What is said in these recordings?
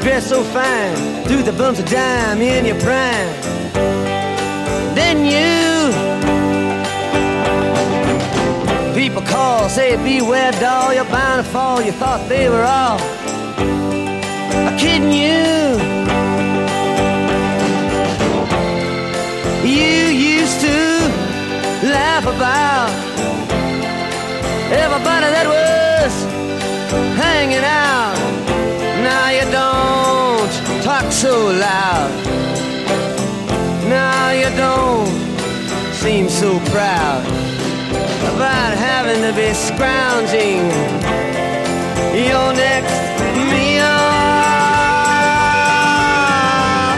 dress so fine, through the bumps of dime in your prime. Then you, people call, say beware doll, you're bound to fall. You thought they were all I'm kidding you. You used to laugh about everybody that was hanging out. Loud. Now you don't seem so proud about having to be scrounging your next meal.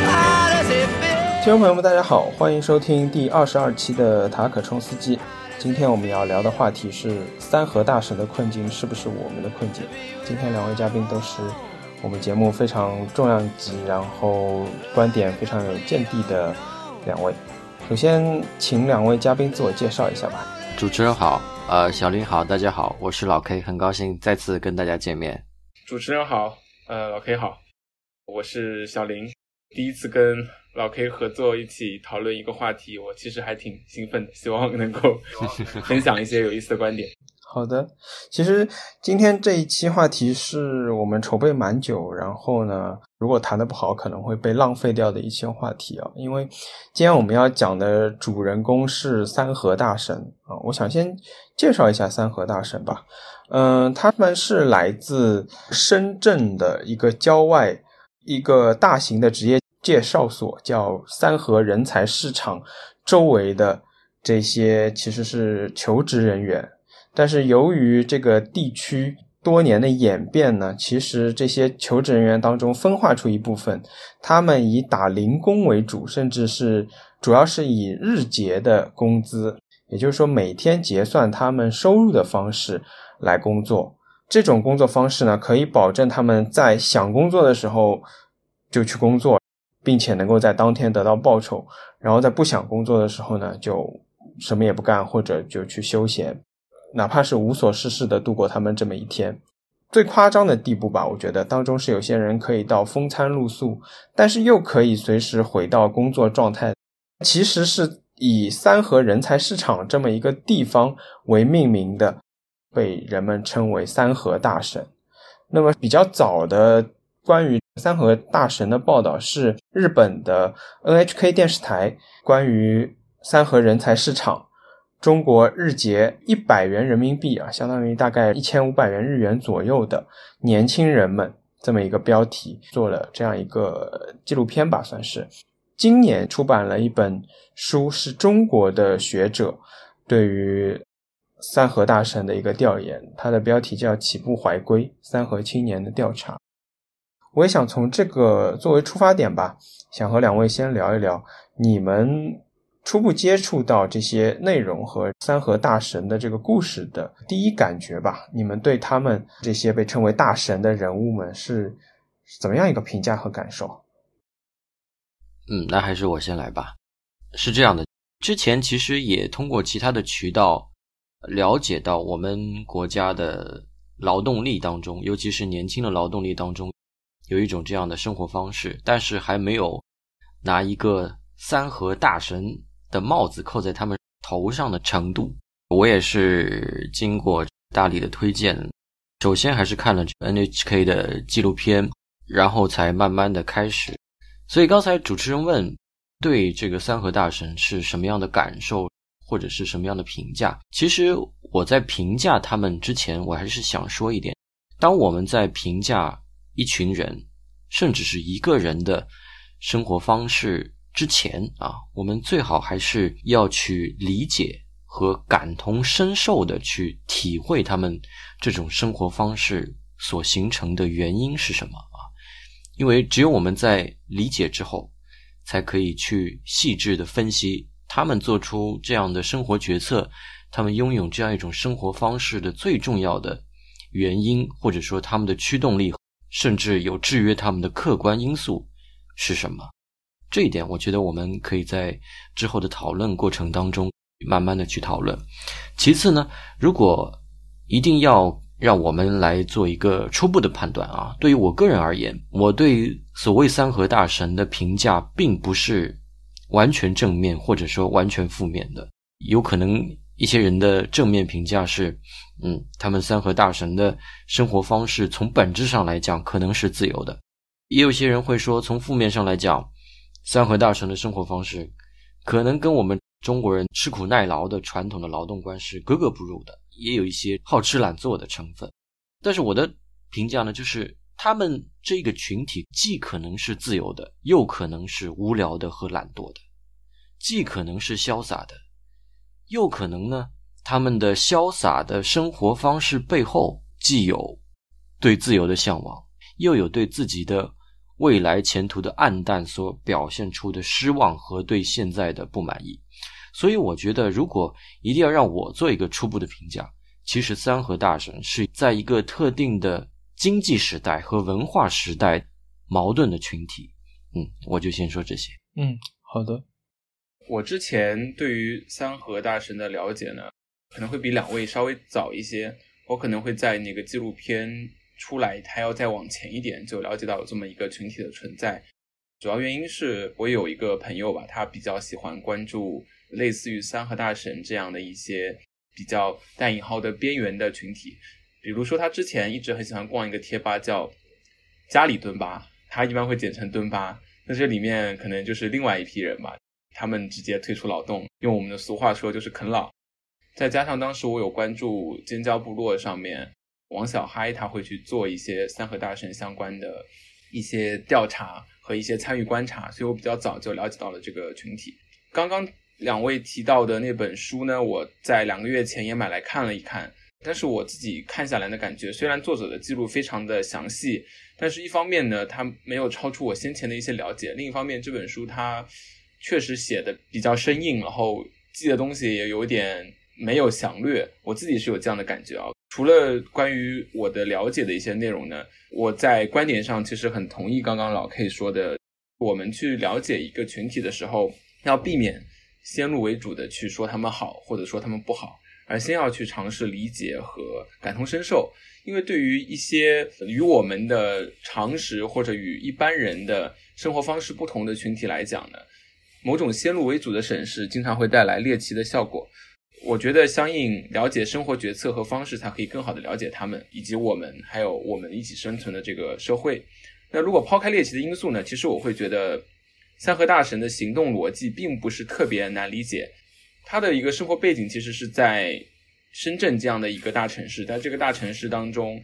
How does it feel? 听众朋友们，大家好，欢迎收听第二十二期的塔可冲司机。今天我们要聊的话题是三河大神的困境是不是我们的困境？今天两位嘉宾都是我们节目非常重量级，然后观点非常有见地的两位。首先，请两位嘉宾自我介绍一下吧。主持人好，呃，小林好，大家好，我是老 K，很高兴再次跟大家见面。主持人好，呃，老 K 好，我是小林，第一次跟老 K 合作一起讨论一个话题，我其实还挺兴奋的，希望能够分享一些有意思的观点。好的，其实今天这一期话题是我们筹备蛮久，然后呢，如果谈的不好，可能会被浪费掉的一期话题啊。因为今天我们要讲的主人公是三河大神啊，我想先介绍一下三河大神吧。嗯、他们是来自深圳的一个郊外一个大型的职业介绍所，叫三河人才市场周围的这些其实是求职人员。但是由于这个地区多年的演变呢，其实这些求职人员当中分化出一部分，他们以打零工为主，甚至是主要是以日结的工资，也就是说每天结算他们收入的方式来工作。这种工作方式呢，可以保证他们在想工作的时候就去工作，并且能够在当天得到报酬；然后在不想工作的时候呢，就什么也不干，或者就去休闲。哪怕是无所事事的度过他们这么一天。最夸张的地步吧，我觉得当中是有些人可以到风餐露宿，但是又可以随时回到工作状态。其实是以三和人才市场这么一个地方为命名的，被人们称为三和大神。那么比较早的关于三和大神的报道是日本的 NHK 电视台关于三和人才市场。中国日结一百元人民币啊，相当于大概一千五百元日元左右的年轻人们这么一个标题，做了这样一个纪录片吧，算是。今年出版了一本书，是中国的学者对于三河大神的一个调研，它的标题叫《起步怀归：三河青年的调查》。我也想从这个作为出发点吧，想和两位先聊一聊你们。初步接触到这些内容和三河大神的这个故事的第一感觉吧，你们对他们这些被称为大神的人物们是怎么样一个评价和感受？嗯，那还是我先来吧。是这样的，之前其实也通过其他的渠道了解到，我们国家的劳动力当中，尤其是年轻的劳动力当中，有一种这样的生活方式，但是还没有拿一个三河大神。的帽子扣在他们头上的程度，我也是经过大力的推荐，首先还是看了 NHK 的纪录片，然后才慢慢的开始。所以刚才主持人问对这个三河大神是什么样的感受，或者是什么样的评价？其实我在评价他们之前，我还是想说一点：当我们在评价一群人，甚至是一个人的生活方式。之前啊，我们最好还是要去理解和感同身受的去体会他们这种生活方式所形成的原因是什么啊？因为只有我们在理解之后，才可以去细致的分析他们做出这样的生活决策，他们拥有这样一种生活方式的最重要的原因，或者说他们的驱动力，甚至有制约他们的客观因素是什么？这一点，我觉得我们可以在之后的讨论过程当中慢慢的去讨论。其次呢，如果一定要让我们来做一个初步的判断啊。对于我个人而言，我对所谓三河大神的评价并不是完全正面，或者说完全负面的。有可能一些人的正面评价是，嗯，他们三河大神的生活方式从本质上来讲可能是自由的。也有些人会说，从负面上来讲，三河大神的生活方式可能跟我们中国人吃苦耐劳的传统的劳动观是格格不入的。也有一些好吃懒做的成分，但是我的评价呢，就是他们这个群体既可能是自由的，又可能是无聊的和懒惰的；既可能是潇洒的，又可能呢，他们的潇洒的生活方式背后既有对自由的向往，又有对自己的未来前途的暗淡所表现出的失望和对现在的不满意。所以我觉得，如果一定要让我做一个初步的评价，其实三河大神是在一个特定的经济时代和文化时代矛盾的群体。嗯，我就先说这些。嗯，好的。我之前对于三河大神的了解呢，可能会比两位稍微早一些。我可能会在那个纪录片出来还要再往前一点，就了解到有这么一个群体的存在。主要原因是我有一个朋友吧，他比较喜欢关注。类似于三和大神这样的一些比较带引号的边缘的群体，比如说他之前一直很喜欢逛一个贴吧叫“家里蹲吧”，他一般会简称“蹲吧”。那这里面可能就是另外一批人吧，他们直接退出劳动，用我们的俗话说就是啃老。再加上当时我有关注尖椒部落上面王小嗨，他会去做一些三和大神相关的一些调查和一些参与观察，所以我比较早就了解到了这个群体。刚刚。两位提到的那本书呢，我在两个月前也买来看了一看。但是我自己看下来的感觉，虽然作者的记录非常的详细，但是一方面呢，它没有超出我先前的一些了解；另一方面，这本书它确实写的比较生硬，然后记的东西也有点没有详略。我自己是有这样的感觉啊。除了关于我的了解的一些内容呢，我在观点上其实很同意刚刚老 K 说的，我们去了解一个群体的时候，要避免。先入为主的去说他们好，或者说他们不好，而先要去尝试理解和感同身受。因为对于一些与我们的常识或者与一般人的生活方式不同的群体来讲呢，某种先入为主的审视经常会带来猎奇的效果。我觉得相应了解生活决策和方式，才可以更好的了解他们以及我们，还有我们一起生存的这个社会。那如果抛开猎奇的因素呢？其实我会觉得。三和大神的行动逻辑并不是特别难理解，他的一个生活背景其实是在深圳这样的一个大城市，在这个大城市当中，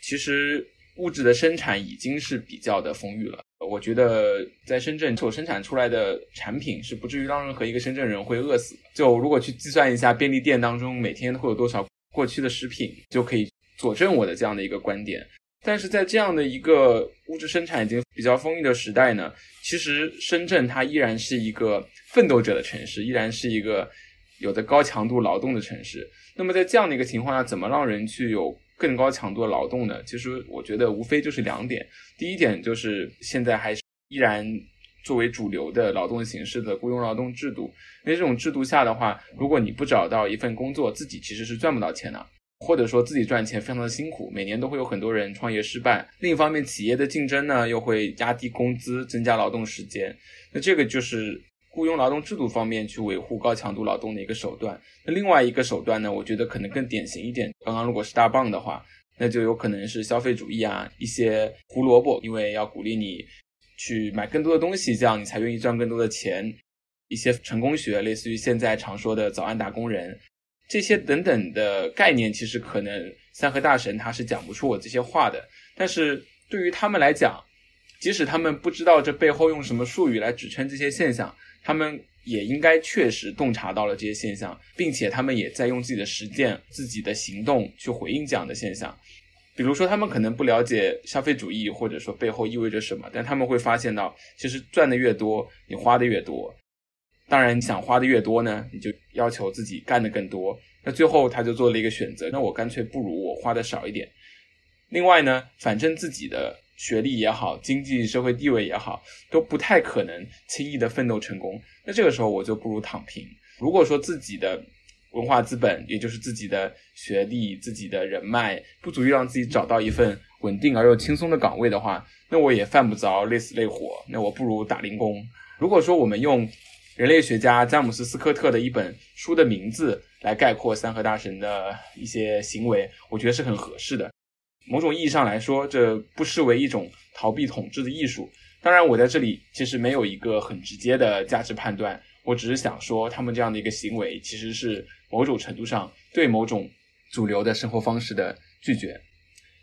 其实物质的生产已经是比较的丰裕了。我觉得在深圳所生产出来的产品是不至于让任何一个深圳人会饿死。就如果去计算一下便利店当中每天会有多少过期的食品，就可以佐证我的这样的一个观点。但是在这样的一个物质生产已经比较丰裕的时代呢，其实深圳它依然是一个奋斗者的城市，依然是一个有着高强度劳动的城市。那么在这样的一个情况下，怎么让人去有更高强度的劳动呢？其实我觉得无非就是两点。第一点就是现在还是依然作为主流的劳动形式的雇佣劳动制度。那这种制度下的话，如果你不找到一份工作，自己其实是赚不到钱的。或者说自己赚钱非常的辛苦，每年都会有很多人创业失败。另一方面，企业的竞争呢又会压低工资，增加劳动时间。那这个就是雇佣劳动制度方面去维护高强度劳动的一个手段。那另外一个手段呢，我觉得可能更典型一点。刚刚如果是大棒的话，那就有可能是消费主义啊，一些胡萝卜，因为要鼓励你去买更多的东西，这样你才愿意赚更多的钱。一些成功学，类似于现在常说的早安打工人。这些等等的概念，其实可能三和大神他是讲不出我这些话的。但是对于他们来讲，即使他们不知道这背后用什么术语来指称这些现象，他们也应该确实洞察到了这些现象，并且他们也在用自己的实践、自己的行动去回应这样的现象。比如说，他们可能不了解消费主义，或者说背后意味着什么，但他们会发现到，其实赚的越多，你花的越多。当然，你想花的越多呢，你就要求自己干的更多。那最后他就做了一个选择，那我干脆不如我花的少一点。另外呢，反正自己的学历也好，经济社会地位也好，都不太可能轻易的奋斗成功。那这个时候我就不如躺平。如果说自己的文化资本，也就是自己的学历、自己的人脉，不足以让自己找到一份稳定而又轻松的岗位的话，那我也犯不着累死累活，那我不如打零工。如果说我们用人类学家詹姆斯·斯科特的一本书的名字来概括三河大神的一些行为，我觉得是很合适的。某种意义上来说，这不失为一种逃避统治的艺术。当然，我在这里其实没有一个很直接的价值判断，我只是想说，他们这样的一个行为其实是某种程度上对某种主流的生活方式的拒绝。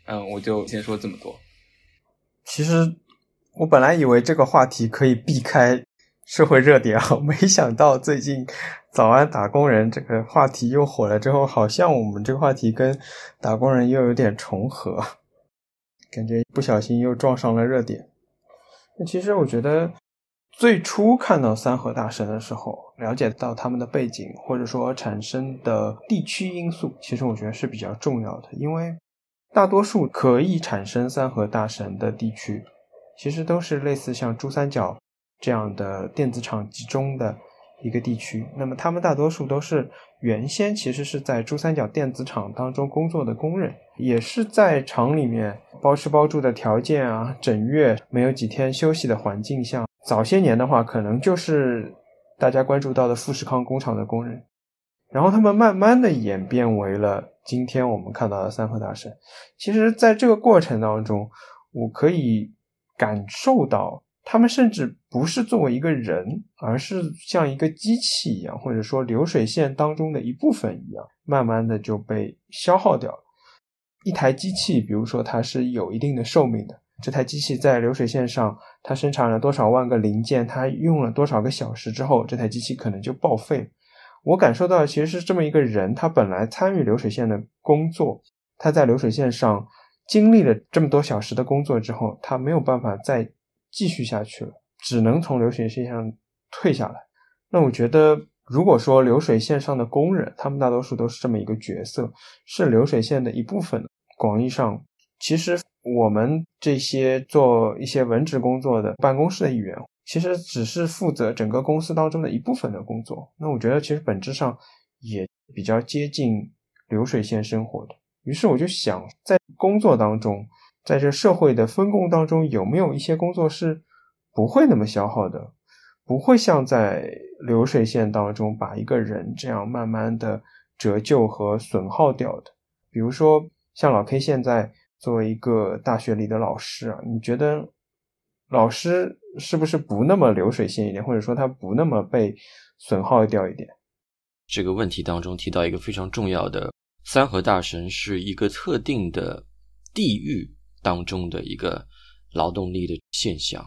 嗯，我就先说这么多。其实我本来以为这个话题可以避开社会热点啊，没想到最近早安打工人这个话题又火了之后，好像我们这个话题跟打工人又有点重合，感觉不小心又撞上了热点。那其实我觉得，最初看到三河大神的时候，了解到他们的背景或者说产生的地区因素，其实我觉得是比较重要的，因为大多数可以产生三河大神的地区，其实都是类似像珠三角这样的电子厂集中的一个地区。那么他们大多数都是原先其实是在珠三角电子厂当中工作的工人，也是在厂里面。包吃包住的条件啊，整月没有几天休息的环境下，早些年的话，可能就是大家关注到的富士康工厂的工人，然后他们慢慢的演变为了今天我们看到的三和大神。其实，在这个过程当中，我可以感受到，他们甚至不是作为一个人，而是像一个机器一样，或者说流水线当中的一部分一样，慢慢的就被消耗掉了。一台机器，比如说它是有一定的寿命的。这台机器在流水线上，它生产了多少万个零件，它用了多少个小时之后，这台机器可能就报废。我感受到其实是这么一个人，他本来参与流水线的工作，他在流水线上经历了这么多小时的工作之后，他没有办法再继续下去了，只能从流水线上退下来。那我觉得。如果说流水线上的工人，他们大多数都是这么一个角色，是流水线的一部分。广义上，其实我们这些做一些文职工作的办公室的一员，其实只是负责整个公司当中的一部分的工作。那我觉得，其实本质上也比较接近流水线生活的。于是我就想，在工作当中，在这社会的分工当中，有没有一些工作是不会那么消耗的？不会像在流水线当中把一个人这样慢慢的折旧和损耗掉的，比如说像老 K 现在作为一个大学里的老师啊，你觉得老师是不是不那么流水线一点，或者说他不那么被损耗掉一点？这个问题当中提到一个非常重要的，三河大神是一个特定的地域当中的一个劳动力的现象。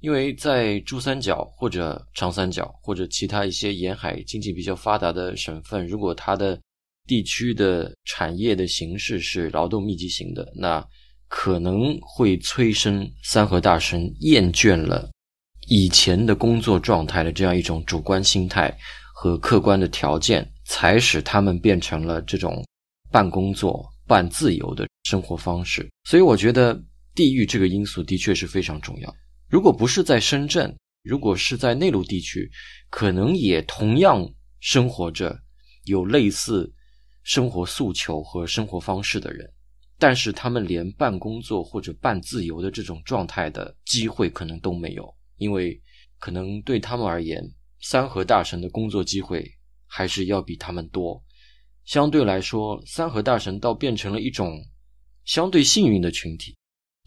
因为在珠三角或者长三角或者其他一些沿海经济比较发达的省份，如果它的地区的产业的形式是劳动密集型的，那可能会催生三河大神厌倦了以前的工作状态的这样一种主观心态和客观的条件，才使他们变成了这种半工作半自由的生活方式。所以，我觉得地域这个因素的确是非常重要。如果不是在深圳，如果是在内陆地区，可能也同样生活着有类似生活诉求和生活方式的人，但是他们连半工作或者半自由的这种状态的机会可能都没有，因为可能对他们而言，三河大神的工作机会还是要比他们多。相对来说，三和大神倒变成了一种相对幸运的群体。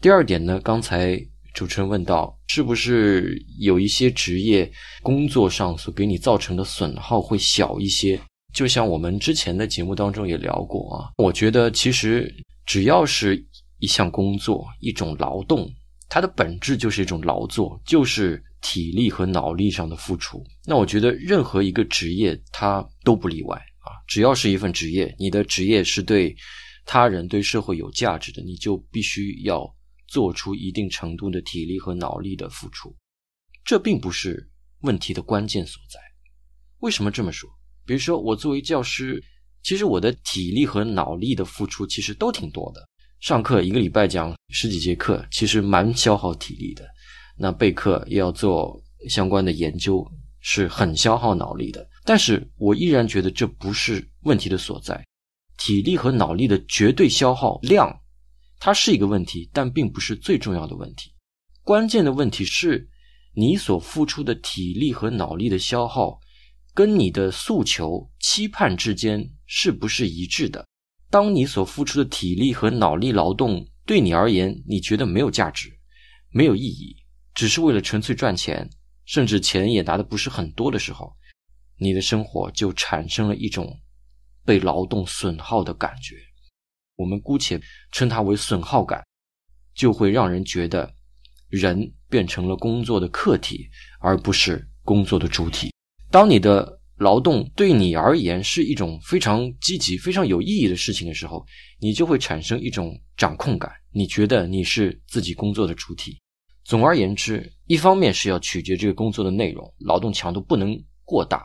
第二点呢，刚才。主持人问道：“是不是有一些职业工作上所给你造成的损耗会小一些？就像我们之前的节目当中也聊过啊，我觉得其实只要是一项工作、一种劳动，它的本质就是一种劳作，就是体力和脑力上的付出。那我觉得任何一个职业它都不例外，只要是一份职业，你的职业是对他人、对社会有价值的，你就必须要。”做出一定程度的体力和脑力的付出，这并不是问题的关键所在。为什么这么说？比如说，我作为教师，其实我的体力和脑力的付出其实都挺多的。上课一个礼拜讲十几节课，其实蛮消耗体力的。那备课又要做相关的研究，是很消耗脑力的。但是我依然觉得这不是问题的所在。体力和脑力的绝对消耗量，它是一个问题，但并不是最重要的问题。关键的问题是，你所付出的体力和脑力的消耗，跟你的诉求、期盼之间是不是一致的？当你所付出的体力和脑力劳动对你而言，你觉得没有价值、没有意义，只是为了纯粹赚钱，甚至钱也拿的不是很多的时候，你的生活就产生了一种。被劳动损耗的感觉，我们姑且称它为损耗感，就会让人觉得人变成了工作的客体，而不是工作的主体。当你的劳动对你而言是一种非常积极、非常有意义的事情的时候，你就会产生一种掌控感，你觉得你是自己工作的主体。总而言之，一方面是要取决这个工作的内容，劳动强度不能过大；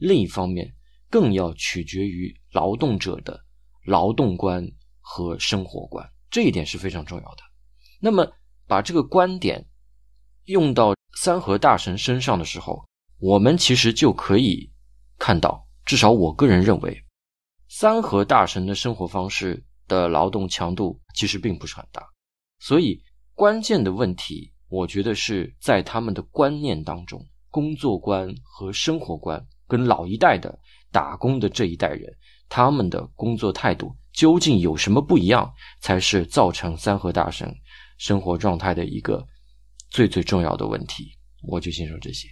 另一方面，更要取决于劳动者的劳动观和生活观，这一点是非常重要的。那么，把这个观点用到三和大神身上的时候，我们其实就可以看到，至少我个人认为，三和大神的生活方式的劳动强度其实并不是很大。所以，关键的问题，我觉得是在他们的观念当中，工作观和生活观跟老一代的。打工的这一代人，他们的工作态度究竟有什么不一样，才是造成三和大神生活状态的一个最最重要的问题。我就先说这些。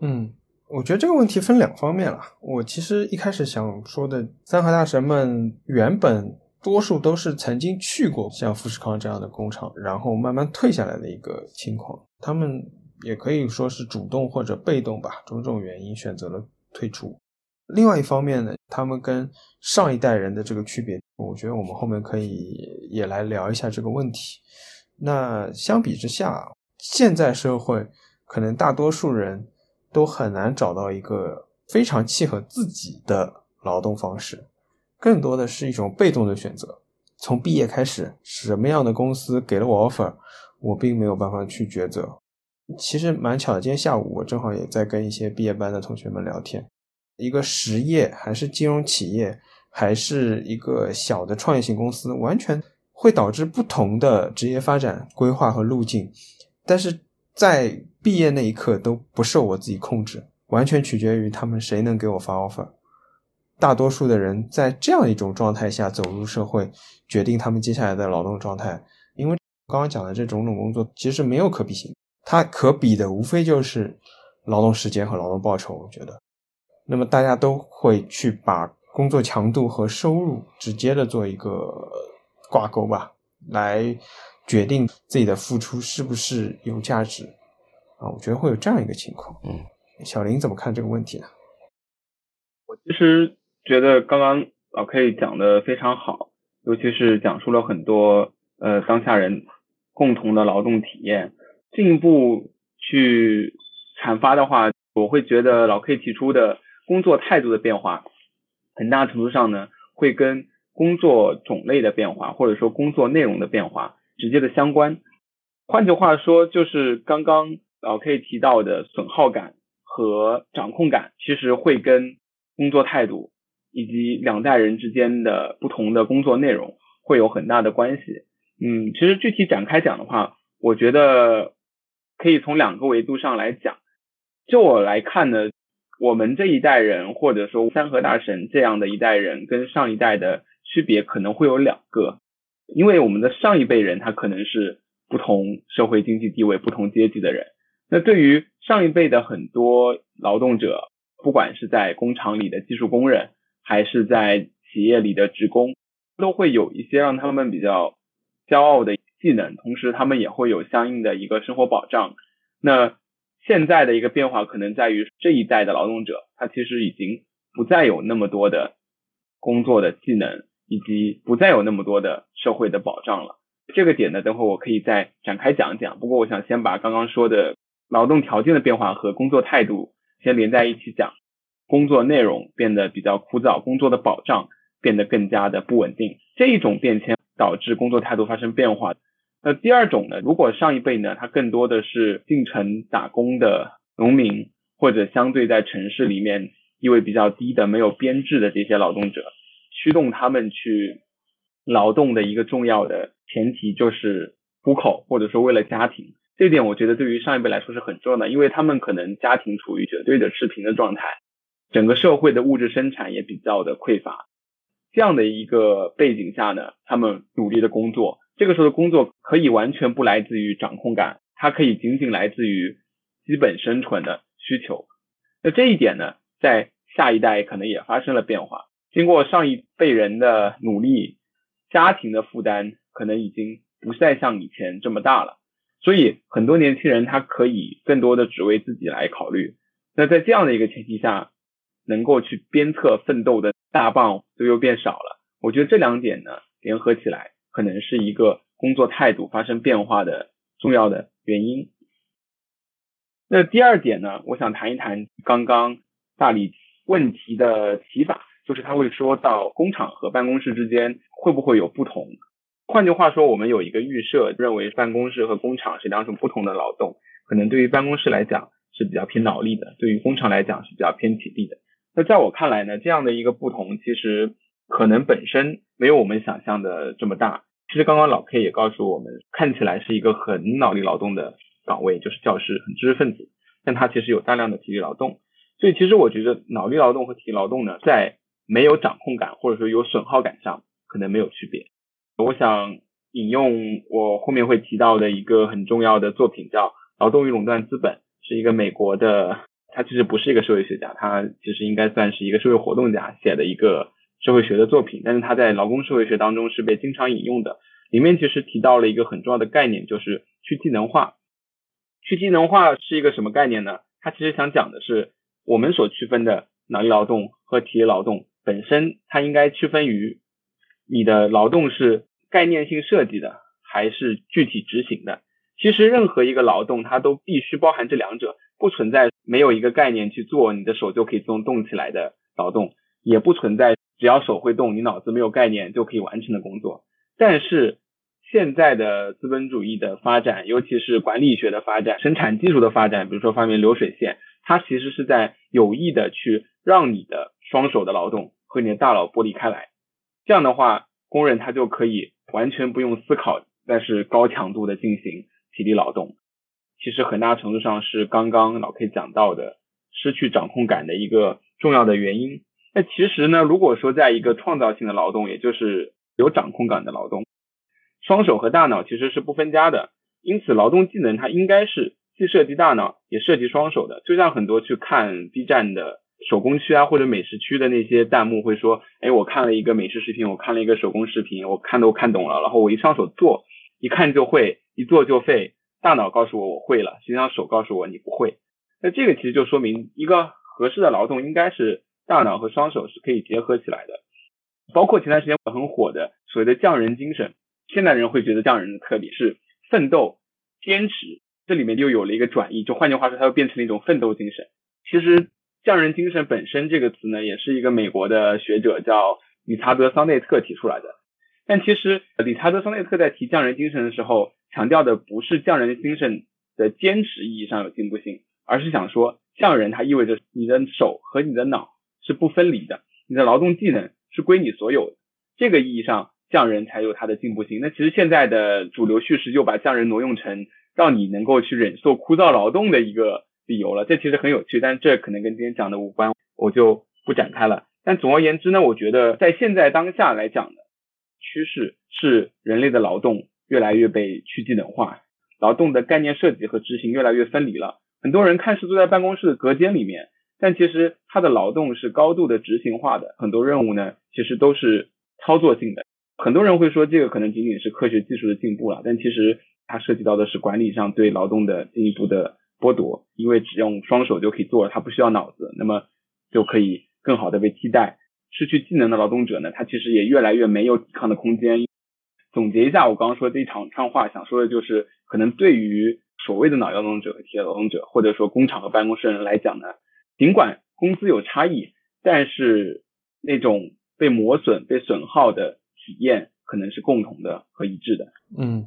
嗯，我觉得这个问题分两方面了。我其实一开始想说的，三和大神们原本多数都是曾经去过像富士康这样的工厂，然后慢慢退下来的一个情况。他们也可以说是主动或者被动吧，种种原因选择了退出。另外一方面呢，他们跟上一代人的这个区别，我觉得我们后面可以也来聊一下这个问题。那相比之下，现在社会可能大多数人都很难找到一个非常契合自己的劳动方式，更多的是一种被动的选择。从毕业开始，什么样的公司给了我 offer，我并没有办法去抉择。其实蛮巧的，今天下午我正好也在跟一些毕业班的同学们聊天。一个实业还是金融企业，还是一个小的创业型公司，完全会导致不同的职业发展规划和路径。但是在毕业那一刻都不受我自己控制，完全取决于他们谁能给我发 offer。大多数的人在这样一种状态下走入社会，决定他们接下来的劳动状态。因为刚刚讲的这种种工作其实没有可比性，它可比的无非就是劳动时间和劳动报酬。我觉得。那么大家都会去把工作强度和收入直接的做一个挂钩吧，来决定自己的付出是不是有价值啊？我觉得会有这样一个情况。嗯，小林怎么看这个问题呢？我其实觉得刚刚老 K 讲的非常好，尤其是讲述了很多呃当下人共同的劳动体验。进一步去阐发的话，我会觉得老 K 提出的。工作态度的变化，很大程度上呢，会跟工作种类的变化，或者说工作内容的变化直接的相关。换句话说，就是刚刚老 K 提到的损耗感和掌控感，其实会跟工作态度以及两代人之间的不同的工作内容会有很大的关系。嗯，其实具体展开讲的话，我觉得可以从两个维度上来讲。就我来看呢。我们这一代人，或者说三和大神这样的一代人，跟上一代的区别可能会有两个，因为我们的上一辈人他可能是不同社会经济地位、不同阶级的人，那对于上一辈的很多劳动者，不管是在工厂里的技术工人，还是在企业里的职工，都会有一些让他们比较骄傲的技能，同时他们也会有相应的一个生活保障。那现在的一个变化可能在于这一代的劳动者，他其实已经不再有那么多的工作的技能，以及不再有那么多的社会的保障了。这个点呢，等会我可以再展开讲讲。不过，我想先把刚刚说的劳动条件的变化和工作态度先连在一起讲。工作内容变得比较枯燥，工作的保障变得更加的不稳定，这一种变迁导致工作态度发生变化。那第二种呢？如果上一辈呢，他更多的是进城打工的农民，或者相对在城市里面地位比较低的、没有编制的这些劳动者，驱动他们去劳动的一个重要的前提就是糊口，或者说为了家庭。这点我觉得对于上一辈来说是很重要的，因为他们可能家庭处于绝对的赤贫的状态，整个社会的物质生产也比较的匮乏。这样的一个背景下呢，他们努力的工作，这个时候的工作可以完全不来自于掌控感，它可以仅仅来自于基本生存的需求。那这一点呢，在下一代可能也发生了变化。经过上一辈人的努力，家庭的负担可能已经不再像以前这么大了。所以很多年轻人他可以更多的只为自己来考虑。那在这样的一个前提下，能够去鞭策奋斗的大棒就又变少了。我觉得这两点呢，联合起来，可能是一个工作态度发生变化的重要的原因。那第二点呢，我想谈一谈刚刚大理问题的提法，就是他会说到工厂和办公室之间会不会有不同？换句话说，我们有一个预设，认为办公室和工厂是两种不同的劳动，可能对于办公室来讲是比较偏脑力的，对于工厂来讲是比较偏体力的。那在我看来呢，这样的一个不同，其实可能本身没有我们想象的这么大。其实刚刚老 K 也告诉我们，看起来是一个很脑力劳动的。岗位就是教师，知识分子，但他其实有大量的体力劳动，所以其实我觉得脑力劳动和体力劳动呢，在没有掌控感或者说有损耗感上，可能没有区别。我想引用我后面会提到的一个很重要的作品，叫《劳动与垄断资本》，是一个美国的，他其实不是一个社会学家，他其实应该算是一个社会活动家写的一个社会学的作品，但是他在劳工社会学当中是被经常引用的。里面其实提到了一个很重要的概念，就是去技能化。去技能化是一个什么概念呢？它其实想讲的是，我们所区分的脑力劳动和体力劳动本身，它应该区分于你的劳动是概念性设计的，还是具体执行的。其实任何一个劳动，它都必须包含这两者，不存在没有一个概念去做，你的手就可以自动动起来的劳动，也不存在只要手会动，你脑子没有概念就可以完成的工作。但是现在的资本主义的发展，尤其是管理学的发展、生产技术的发展，比如说发明流水线，它其实是在有意的去让你的双手的劳动和你的大脑剥离开来。这样的话，工人他就可以完全不用思考，但是高强度的进行体力劳动。其实很大程度上是刚刚老 K 讲到的失去掌控感的一个重要的原因。那其实呢，如果说在一个创造性的劳动，也就是有掌控感的劳动。双手和大脑其实是不分家的，因此劳动技能它应该是既涉及大脑也涉及双手的。就像很多去看 B 站的手工区啊或者美食区的那些弹幕会说，哎，我看了一个美食视频，我看了一个手工视频，我看都看懂了，然后我一上手做，一看就会，一做就废。大脑告诉我我会了，实际上手告诉我你不会。那这个其实就说明一个合适的劳动应该是大脑和双手是可以结合起来的。包括前段时间很火的所谓的匠人精神。现代人会觉得匠人的特点是奋斗、坚持，这里面又有了一个转移，就换句话说，它又变成了一种奋斗精神。其实“匠人精神”本身这个词呢，也是一个美国的学者叫理查德·桑内特提出来的。但其实理查德·桑内特在提匠人精神的时候，强调的不是匠人精神的坚持意义上有进步性，而是想说匠人它意味着你的手和你的脑是不分离的，你的劳动技能是归你所有的。这个意义上。匠人才有他的进步性。那其实现在的主流叙事就把匠人挪用成让你能够去忍受枯燥劳动的一个理由了。这其实很有趣，但这可能跟今天讲的无关，我就不展开了。但总而言之呢，我觉得在现在当下来讲的趋势是人类的劳动越来越被去技能化，劳动的概念设计和执行越来越分离了。很多人看似坐在办公室的隔间里面，但其实他的劳动是高度的执行化的。很多任务呢，其实都是操作性的。很多人会说，这个可能仅仅是科学技术的进步了，但其实它涉及到的是管理上对劳动的进一步的剥夺，因为只用双手就可以做了，它不需要脑子，那么就可以更好的被替代。失去技能的劳动者呢，他其实也越来越没有抵抗的空间。总结一下，我刚刚说这一场串话，想说的就是，可能对于所谓的脑劳动者和体力劳动者，或者说工厂和办公室人来讲呢，尽管工资有差异，但是那种被磨损、被损耗的。体验可能是共同的和一致的。嗯，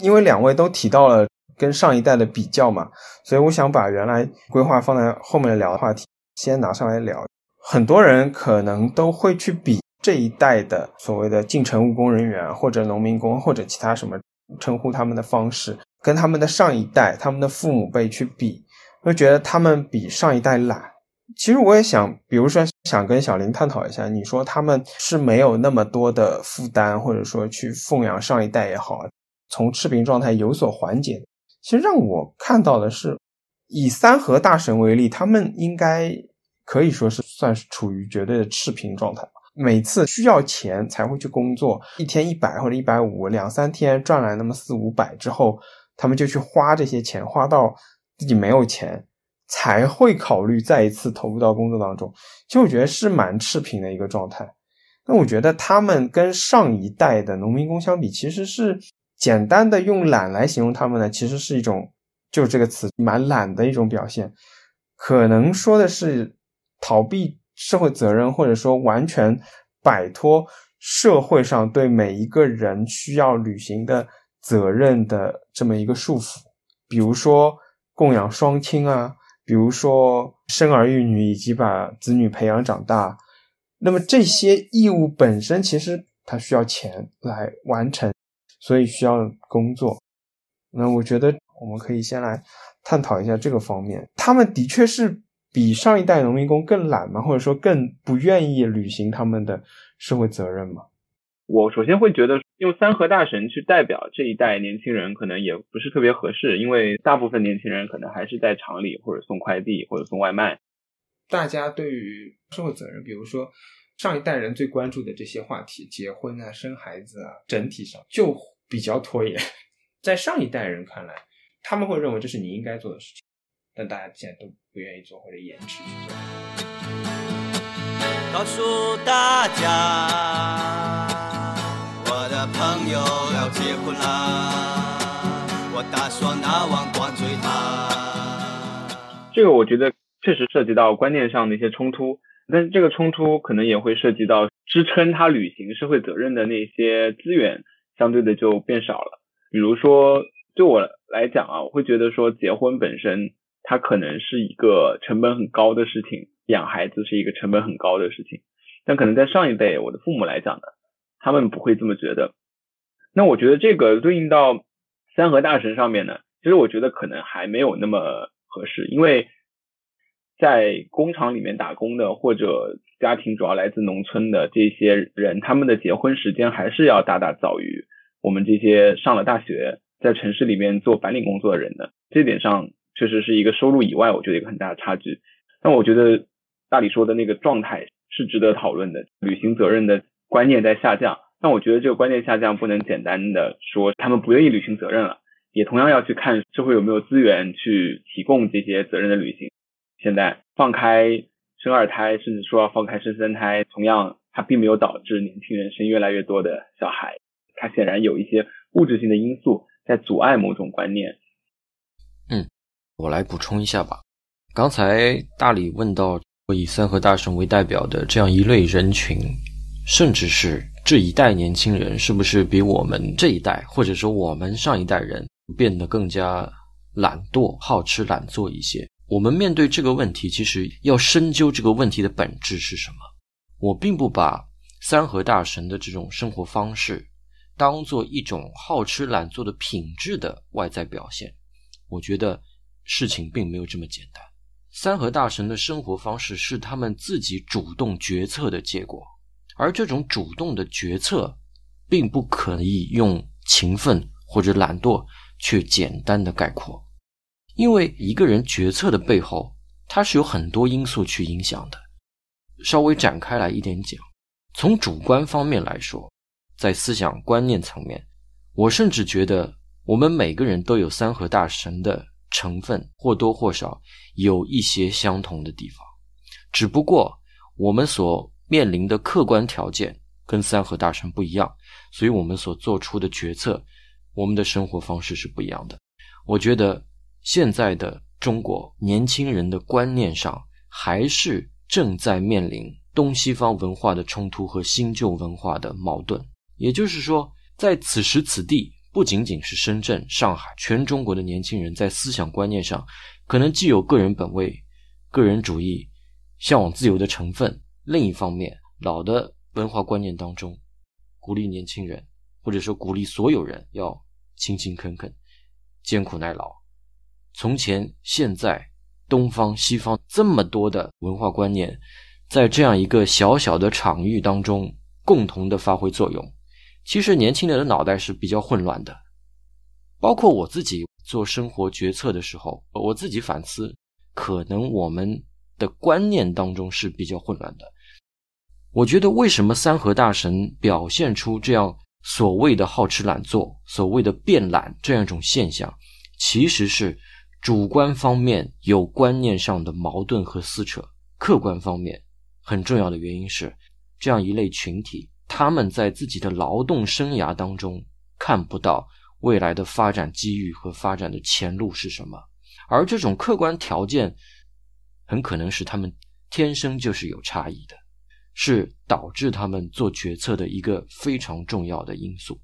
因为两位都提到了跟上一代的比较嘛，所以我想把原来规划放在后面聊的话题先拿上来聊。很多人可能都会去比这一代的所谓的进城务工人员或者农民工或者其他什么称呼他们的方式，跟他们的上一代、他们的父母辈去比，会觉得他们比上一代懒。其实我也想，比如说想跟小林探讨一下，你说他们是没有那么多的负担，或者说去奉养上一代也好，从赤贫状态有所缓解。其实让我看到的是，以三河大神为例，他们应该可以说是算是处于绝对的赤贫状态吧。每次需要钱才会去工作，一天一百或者一百五，两三天赚来那么四五百之后，他们就去花这些钱，花到自己没有钱。才会考虑再一次投入到工作当中，其实我觉得是蛮赤贫的一个状态。那我觉得他们跟上一代的农民工相比，其实是简单的用懒来形容他们呢，其实是一种就这个词蛮懒的一种表现。可能说的是逃避社会责任，或者说完全摆脱社会上对每一个人需要履行的责任的这么一个束缚，比如说供养双亲啊。比如说生儿育女以及把子女培养长大，那么这些义务本身其实它需要钱来完成，所以需要工作。那我觉得我们可以先来探讨一下这个方面。他们的确是比上一代农民工更懒嘛？或者说更不愿意履行他们的社会责任吗？我首先会觉得用三和大神去代表这一代年轻人，可能也不是特别合适，因为大部分年轻人可能还是在厂里或者送快递或者送外卖。大家对于社会责任，比如说上一代人最关注的这些话题，结婚啊、生孩子啊，整体上就比较拖延。在上一代人看来，他们会认为这是你应该做的事情，但大家现在都不愿意做或者延迟去做。告诉大家。朋友要结婚啦我打算拿碗灌醉他。这个我觉得确实涉及到观念上的一些冲突，但是这个冲突可能也会涉及到支撑他履行社会责任的那些资源，相对的就变少了。比如说，对我来讲啊，我会觉得说结婚本身它可能是一个成本很高的事情，养孩子是一个成本很高的事情，但可能在上一辈我的父母来讲呢。他们不会这么觉得，那我觉得这个对应到三和大神上面呢，其实我觉得可能还没有那么合适，因为在工厂里面打工的或者家庭主要来自农村的这些人，他们的结婚时间还是要大大早于我们这些上了大学在城市里面做白领工作的人的，这点上确实是一个收入以外，我觉得一个很大的差距。那我觉得大理说的那个状态是值得讨论的，履行责任的。观念在下降，但我觉得这个观念下降不能简单的说他们不愿意履行责任了，也同样要去看社会有没有资源去提供这些责任的履行。现在放开生二胎，甚至说要放开生三胎，同样它并没有导致年轻人生越来越多的小孩，它显然有一些物质性的因素在阻碍某种观念。嗯，我来补充一下吧。刚才大理问到以三和大神为代表的这样一类人群。甚至是这一代年轻人，是不是比我们这一代，或者说我们上一代人变得更加懒惰、好吃懒做一些？我们面对这个问题，其实要深究这个问题的本质是什么。我并不把三河大神的这种生活方式当做一种好吃懒做的品质的外在表现。我觉得事情并没有这么简单。三河大神的生活方式是他们自己主动决策的结果。而这种主动的决策，并不可以用勤奋或者懒惰去简单的概括，因为一个人决策的背后，它是有很多因素去影响的。稍微展开来一点讲，从主观方面来说，在思想观念层面，我甚至觉得我们每个人都有三合大神的成分，或多或少有一些相同的地方，只不过我们所。面临的客观条件跟三和大神不一样，所以我们所做出的决策，我们的生活方式是不一样的。我觉得现在的中国年轻人的观念上，还是正在面临东西方文化的冲突和新旧文化的矛盾。也就是说，在此时此地，不仅仅是深圳、上海，全中国的年轻人在思想观念上，可能既有个人本位、个人主义。向往自由的成分，另一方面，老的文化观念当中，鼓励年轻人，或者说鼓励所有人要勤勤恳恳、艰苦耐劳。从前、现在、东方、西方这么多的文化观念，在这样一个小小的场域当中共同的发挥作用，其实年轻人的脑袋是比较混乱的。包括我自己做生活决策的时候，我自己反思，可能我们的观念当中是比较混乱的。我觉得为什么三和大神表现出这样所谓的好吃懒做、所谓的变懒这样一种现象，其实是主观方面有观念上的矛盾和撕扯，客观方面很重要的原因是这样一类群体，他们在自己的劳动生涯当中看不到。未来的发展机遇和发展的前路是什么？而这种客观条件，很可能是他们天生就是有差异的，是导致他们做决策的一个非常重要的因素。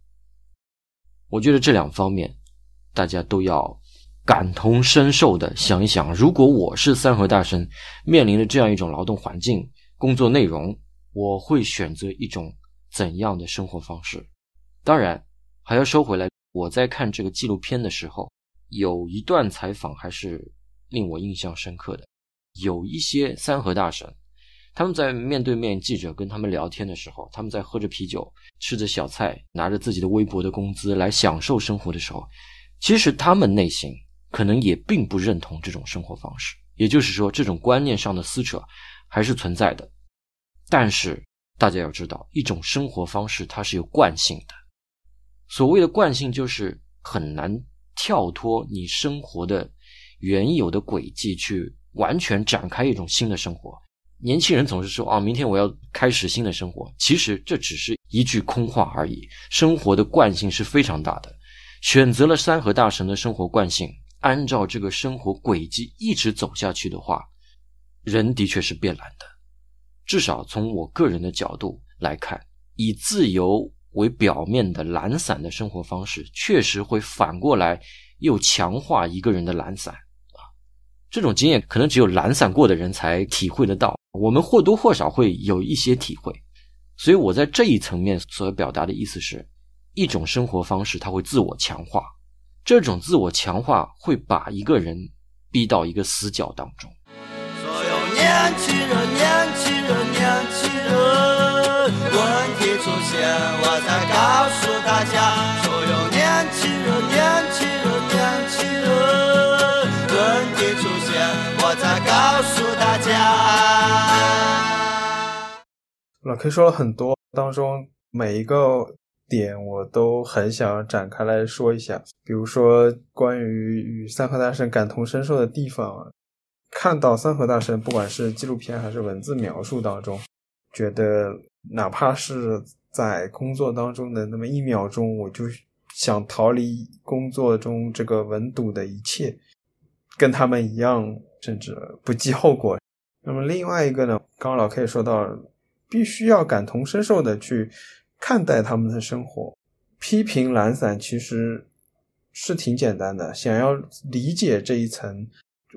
我觉得这两方面，大家都要感同身受的想一想：如果我是三河大神，面临的这样一种劳动环境、工作内容，我会选择一种怎样的生活方式？当然，还要收回来。我在看这个纪录片的时候，有一段采访还是令我印象深刻的。有一些三和大神，他们在面对面记者跟他们聊天的时候，他们在喝着啤酒、吃着小菜、拿着自己的微薄的工资来享受生活的时候，其实他们内心可能也并不认同这种生活方式。也就是说，这种观念上的撕扯还是存在的。但是大家要知道，一种生活方式它是有惯性的。所谓的惯性，就是很难跳脱你生活的原有的轨迹，去完全展开一种新的生活。年轻人总是说：“啊，明天我要开始新的生活。”其实这只是一句空话而已。生活的惯性是非常大的。选择了三河大神的生活惯性，按照这个生活轨迹一直走下去的话，人的确是变懒的。至少从我个人的角度来看，以自由。为表面的懒散的生活方式，确实会反过来又强化一个人的懒散！这种经验可能只有懒散过的人才体会得到，我们或多或少会有一些体会。所以我在这一层面所表达的意思是，一种生活方式它会自我强化，这种自我强化会把一个人逼到一个死角当中。所有年轻人，年轻人，年轻人。问题出现，我在告诉大家，所有告诉大家。老 K 说了很多，当中每一个点我都很想展开来说一下，比如说关于与三河大神感同身受的地方，看到三河大神，不管是纪录片还是文字描述当中，觉得。哪怕是在工作当中的那么一秒钟，我就想逃离工作中这个文堵的一切，跟他们一样，甚至不计后果。那么另外一个呢，刚刚老 K 说到，必须要感同身受的去看待他们的生活。批评懒散其实是挺简单的，想要理解这一层，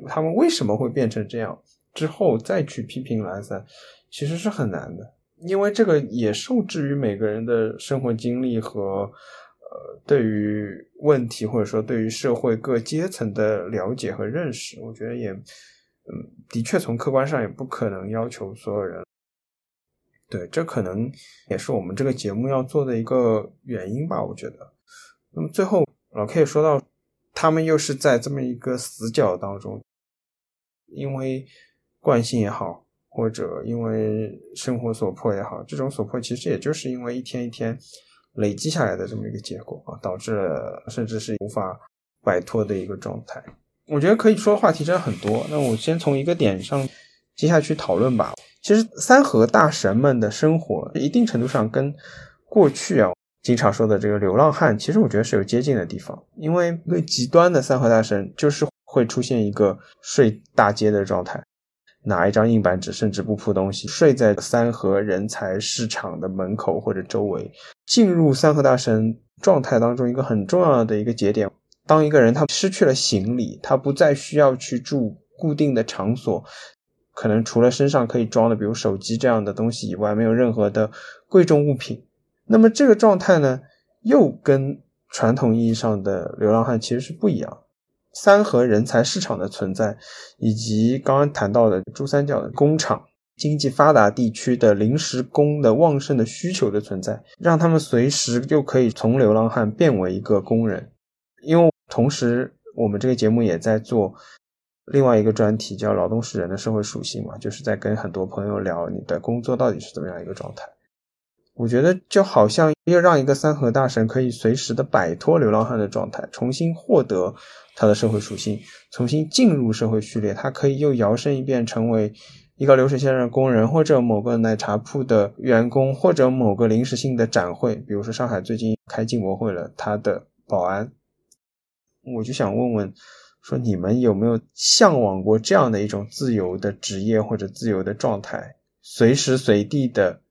他们为什么会变成这样，之后再去批评懒散，其实是很难的。因为这个也受制于每个人的生活经历和呃对于问题或者说对于社会各阶层的了解和认识，我觉得也嗯的确从客观上也不可能要求所有人。对，这可能也是我们这个节目要做的一个原因吧，我觉得。那么最后老 K 说到，他们又是在这么一个死角当中，因为惯性也好。或者因为生活所迫也好，这种所迫其实也就是因为一天一天累积下来的这么一个结果啊，导致了甚至是无法摆脱的一个状态。我觉得可以说的话题真的很多，那我先从一个点上接下去讨论吧。其实三河大神们的生活，一定程度上跟过去啊经常说的这个流浪汉，其实我觉得是有接近的地方。因为最极端的三河大神就是会出现一个睡大街的状态。拿一张硬板纸，甚至不铺东西，睡在三河人才市场的门口或者周围。进入三河大神状态当中，一个很重要的一个节点，当一个人他失去了行李，他不再需要去住固定的场所，可能除了身上可以装的，比如手机这样的东西以外，没有任何的贵重物品。那么这个状态呢，又跟传统意义上的流浪汉其实是不一样。三河人才市场的存在，以及刚刚谈到的珠三角的工厂、经济发达地区的临时工的旺盛的需求的存在，让他们随时就可以从流浪汉变为一个工人。因为同时，我们这个节目也在做。另外一个专题叫“劳动是人的社会属性”嘛，就是在跟很多朋友聊你的工作到底是怎么样一个状态。我觉得就好像要让一个三河大神可以随时的摆脱流浪汉的状态，重新获得他的社会属性，重新进入社会序列，他可以又摇身一变成为一个流水线上的工人，或者某个奶茶铺的员工，或者某个临时性的展会，比如说上海最近开进博会了，他的保安。我就想问问。说你们有没有向往过这样的一种自由的职业或者自由的状态，随时随地的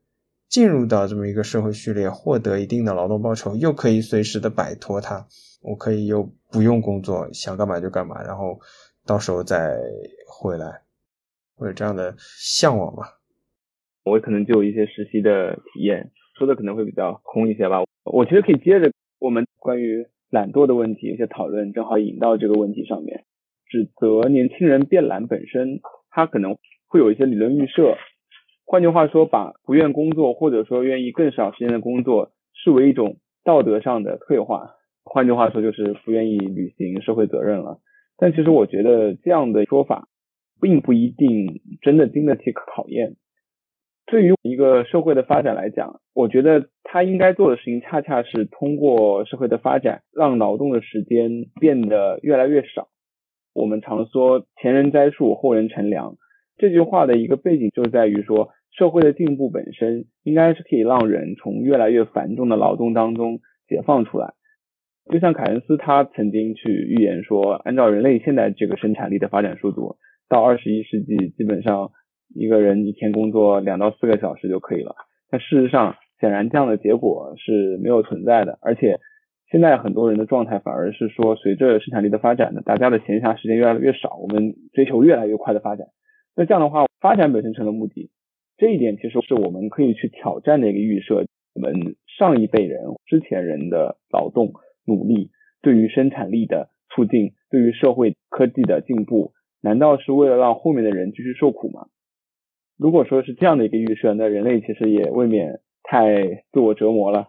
进入到这么一个社会序列，获得一定的劳动报酬，又可以随时的摆脱它，我可以又不用工作，想干嘛就干嘛，然后到时候再回来，会有这样的向往吧？我可能就有一些实习的体验，说的可能会比较空一些吧。我其实可以接着我们关于。懒惰的问题，一些讨论正好引到这个问题上面，指责年轻人变懒本身，他可能会有一些理论预设。换句话说，把不愿工作或者说愿意更少时间的工作视为一种道德上的退化。换句话说，就是不愿意履行社会责任了。但其实我觉得这样的说法，并不一定真的经得起考验。对于一个社会的发展来讲，我觉得他应该做的事情，恰恰是通过社会的发展，让劳动的时间变得越来越少。我们常说“前人栽树，后人乘凉”，这句话的一个背景就在于说，社会的进步本身应该是可以让人从越来越繁重的劳动当中解放出来。就像凯恩斯他曾经去预言说，按照人类现在这个生产力的发展速度，到二十一世纪，基本上。一个人一天工作两到四个小时就可以了，但事实上，显然这样的结果是没有存在的。而且，现在很多人的状态反而是说，随着生产力的发展呢，大家的闲暇时间越来越少，我们追求越来越快的发展。那这样的话，发展本身成了目的，这一点其实是我们可以去挑战的一个预设。我们上一辈人之前人的劳动努力，对于生产力的促进，对于社会科技的进步，难道是为了让后面的人继续受苦吗？如果说是这样的一个预设，那人类其实也未免太自我折磨了。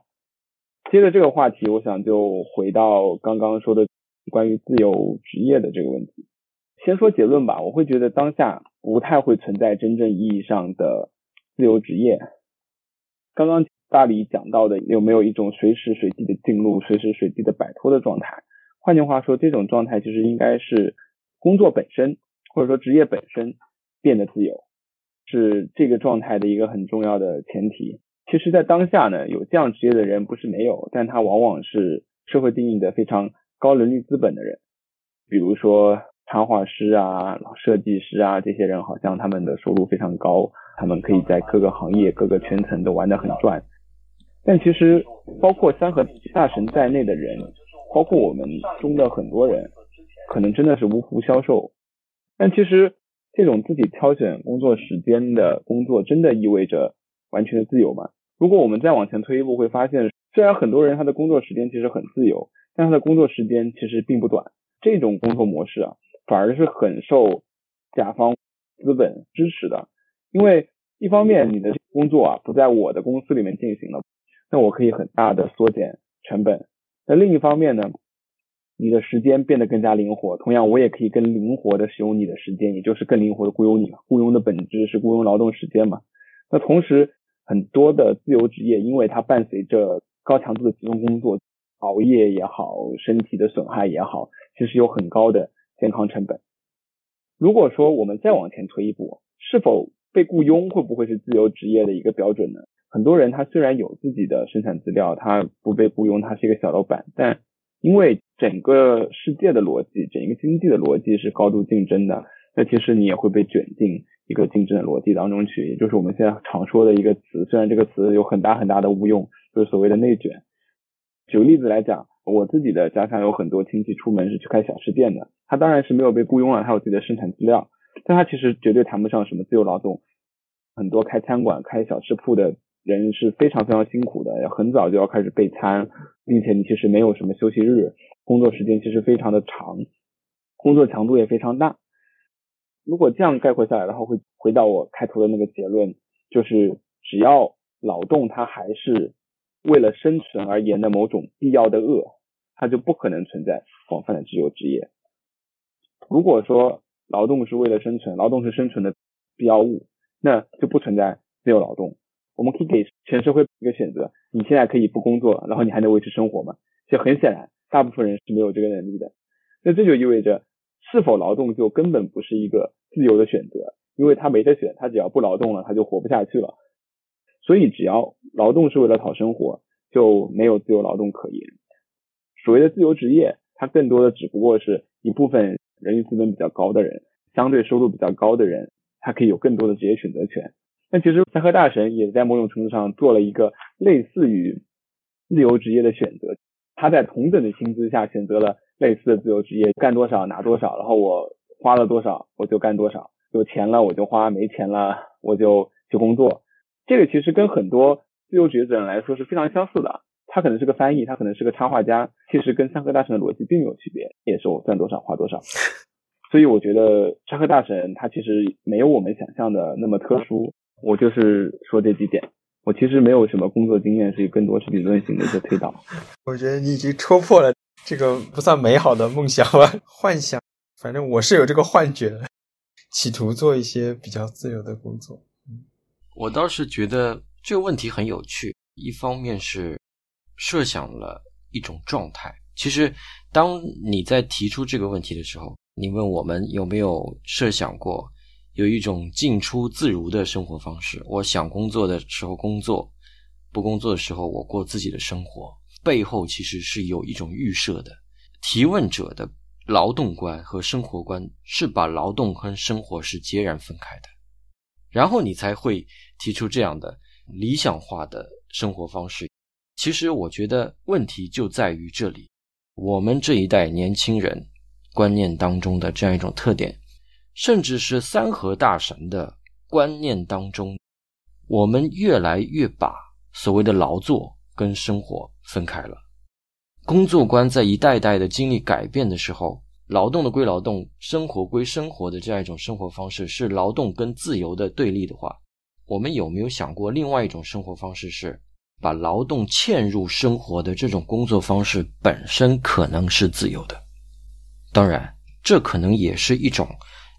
接着这个话题，我想就回到刚刚说的关于自由职业的这个问题。先说结论吧，我会觉得当下不太会存在真正意义上的自由职业。刚刚大理讲到的，有没有一种随时随地的进入、随时随地的摆脱的状态？换句话说，这种状态其实应该是工作本身，或者说职业本身变得自由。是这个状态的一个很重要的前提。其实，在当下呢，有这样职业的人不是没有，但他往往是社会定义的非常高能力资本的人，比如说插画师啊、设计师啊这些人，好像他们的收入非常高，他们可以在各个行业、各个圈层都玩得很转。但其实，包括三和大神在内的人，包括我们中的很多人，可能真的是无福消受。但其实。这种自己挑选工作时间的工作，真的意味着完全的自由吗？如果我们再往前推一步，会发现，虽然很多人他的工作时间其实很自由，但他的工作时间其实并不短。这种工作模式啊，反而是很受甲方资本支持的。因为一方面你的工作啊不在我的公司里面进行了，那我可以很大的缩减成本。那另一方面呢？你的时间变得更加灵活，同样我也可以更灵活的使用你的时间，也就是更灵活的雇佣你。雇佣的本质是雇佣劳动时间嘛？那同时，很多的自由职业，因为它伴随着高强度的集中工作，熬夜也好，身体的损害也好，其实有很高的健康成本。如果说我们再往前推一步，是否被雇佣会不会是自由职业的一个标准呢？很多人他虽然有自己的生产资料，他不被雇佣，他是一个小老板，但因为整个世界的逻辑，整一个经济的逻辑是高度竞争的，那其实你也会被卷进一个竞争的逻辑当中去，也就是我们现在常说的一个词，虽然这个词有很大很大的误用，就是所谓的内卷。举个例子来讲，我自己的家乡有很多亲戚出门是去开小吃店的，他当然是没有被雇佣了，他有自己的生产资料，但他其实绝对谈不上什么自由劳动。很多开餐馆、开小吃铺的人是非常非常辛苦的，很早就要开始备餐，并且你其实没有什么休息日，工作时间其实非常的长，工作强度也非常大。如果这样概括下来的话，会回到我开头的那个结论，就是只要劳动它还是为了生存而言的某种必要的恶，它就不可能存在广泛的自由职业。如果说劳动是为了生存，劳动是生存的必要物。那就不存在自由劳动。我们可以给全社会一个选择：你现在可以不工作，然后你还能维持生活吗？其实很显然，大部分人是没有这个能力的。那这就意味着，是否劳动就根本不是一个自由的选择，因为他没得选，他只要不劳动了，他就活不下去了。所以，只要劳动是为了讨生活，就没有自由劳动可言。所谓的自由职业，它更多的只不过是一部分人力资本比较高的人，相对收入比较高的人。他可以有更多的职业选择权。那其实三和大神也在某种程度上做了一个类似于自由职业的选择。他在同等的薪资下选择了类似的自由职业，干多少拿多少，然后我花了多少我就干多少，有钱了我就花，没钱了我就去工作。这个其实跟很多自由职业者来说是非常相似的。他可能是个翻译，他可能是个插画家，其实跟三和大神的逻辑并没有区别，也是我赚多少花多少。所以我觉得沙克大神他其实没有我们想象的那么特殊。我就是说这几点，我其实没有什么工作经验，所以更多是理论型的一些推导。我觉得你已经戳破了这个不算美好的梦想吧，幻想。反正我是有这个幻觉的，企图做一些比较自由的工作。嗯我倒是觉得这个问题很有趣，一方面是设想了一种状态。其实当你在提出这个问题的时候。你问我们有没有设想过有一种进出自如的生活方式？我想工作的时候工作，不工作的时候我过自己的生活。背后其实是有一种预设的。提问者的劳动观和生活观是把劳动和生活是截然分开的，然后你才会提出这样的理想化的生活方式。其实我觉得问题就在于这里，我们这一代年轻人。观念当中的这样一种特点，甚至是三河大神的观念当中，我们越来越把所谓的劳作跟生活分开了。工作观在一代代的经历改变的时候，劳动的归劳动，生活归生活的这样一种生活方式是劳动跟自由的对立的话，我们有没有想过另外一种生活方式是把劳动嵌入生活的这种工作方式本身可能是自由的？当然，这可能也是一种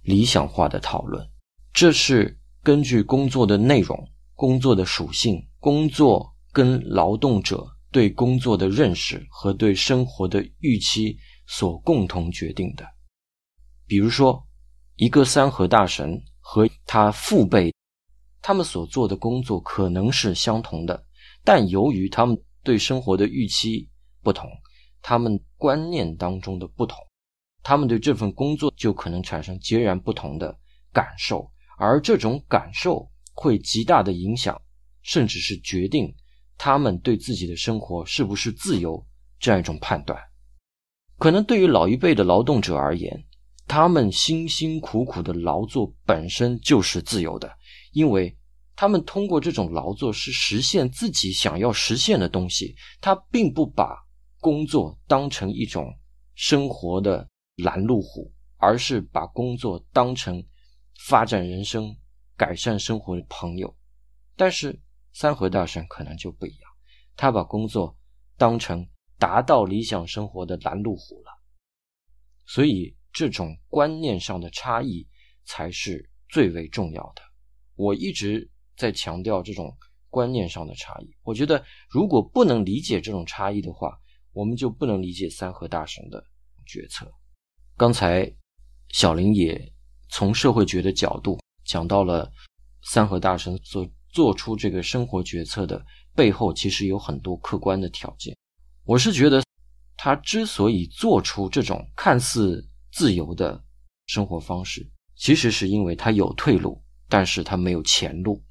理想化的讨论。这是根据工作的内容、工作的属性、工作跟劳动者对工作的认识和对生活的预期所共同决定的。比如说，一个三河大神和他父辈，他们所做的工作可能是相同的，但由于他们对生活的预期不同，他们观念当中的不同。他们对这份工作就可能产生截然不同的感受，而这种感受会极大的影响，甚至是决定他们对自己的生活是不是自由这样一种判断。可能对于老一辈的劳动者而言，他们辛辛苦苦的劳作本身就是自由的，因为他们通过这种劳作是实现自己想要实现的东西。他并不把工作当成一种生活的。拦路虎，而是把工作当成发展人生、改善生活的朋友。但是三河大神可能就不一样，他把工作当成达到理想生活的拦路虎了。所以这种观念上的差异才是最为重要的。我一直在强调这种观念上的差异。我觉得，如果不能理解这种差异的话，我们就不能理解三河大神的决策。刚才小林也从社会学的角度讲到了三和大神所做出这个生活决策的背后，其实有很多客观的条件。我是觉得他之所以做出这种看似自由的生活方式，其实是因为他有退路，但是他没有前路。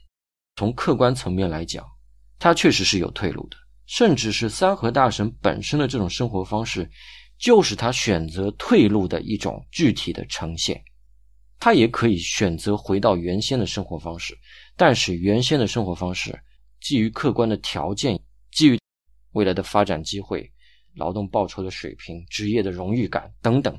从客观层面来讲，他确实是有退路的，甚至是三和大神本身的这种生活方式。就是他选择退路的一种具体的呈现。他也可以选择回到原先的生活方式，但是原先的生活方式基于客观的条件，基于未来的发展机会、劳动报酬的水平、职业的荣誉感等等，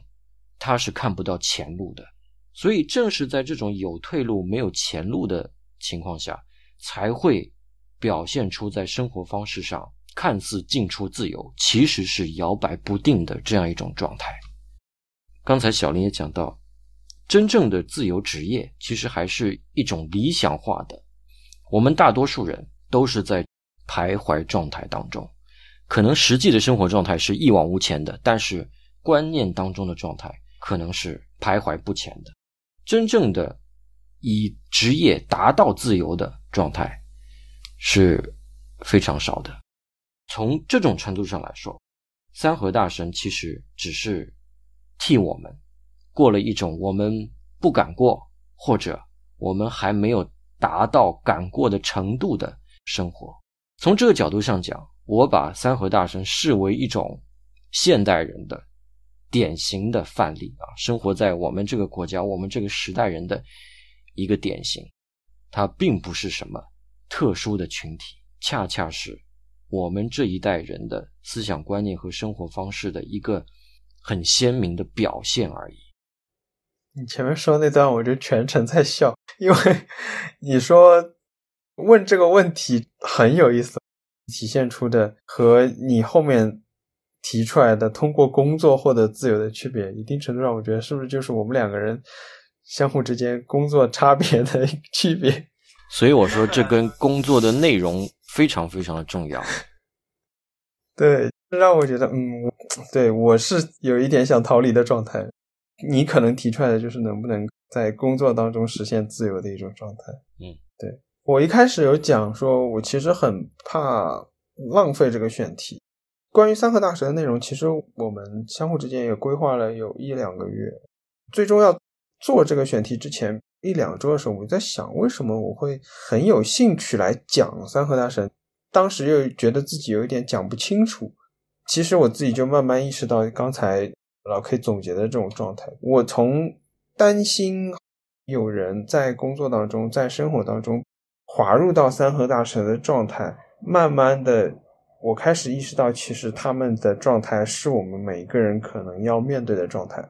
他是看不到前路的。所以，正是在这种有退路没有前路的情况下，才会表现出在生活方式上看似进出自由，其实是摇摆不定的这样一种状态。刚才小林也讲到，真正的自由职业其实还是一种理想化的，我们大多数人都是在徘徊状态当中，可能实际的生活状态是一往无前的，但是观念当中的状态可能是徘徊不前的。真正的以职业达到自由的状态是非常少的。从这种程度上来说，三和大神其实只是替我们过了一种我们不敢过，或者我们还没有达到敢过的程度的生活。从这个角度上讲，我把三和大神视为一种现代人的。典型的范例啊，生活在我们这个国家、我们这个时代人的一个典型，它并不是什么特殊的群体，恰恰是我们这一代人的思想观念和生活方式的一个很鲜明的表现而已。你前面说那段，我就全程在笑，因为 你说问这个问题很有意思，体现出的和你后面。提出来的通过工作获得自由的区别，一定程度上，我觉得是不是就是我们两个人相互之间工作差别的区别？所以我说，这跟工作的内容非常非常的重要。对，让我觉得，嗯，对我是有一点想逃离的状态。你可能提出来的就是能不能在工作当中实现自由的一种状态。嗯，对我一开始有讲说，我其实很怕浪费这个选题。关于三和大神的内容，其实我们相互之间也规划了有一两个月。最终要做这个选题之前一两周的时候，我在想，为什么我会很有兴趣来讲三和大神？当时又觉得自己有一点讲不清楚。其实我自己就慢慢意识到，刚才老 K 总结的这种状态，我从担心有人在工作当中、在生活当中滑入到三和大神的状态，慢慢的。我开始意识到，其实他们的状态是我们每个人可能要面对的状态。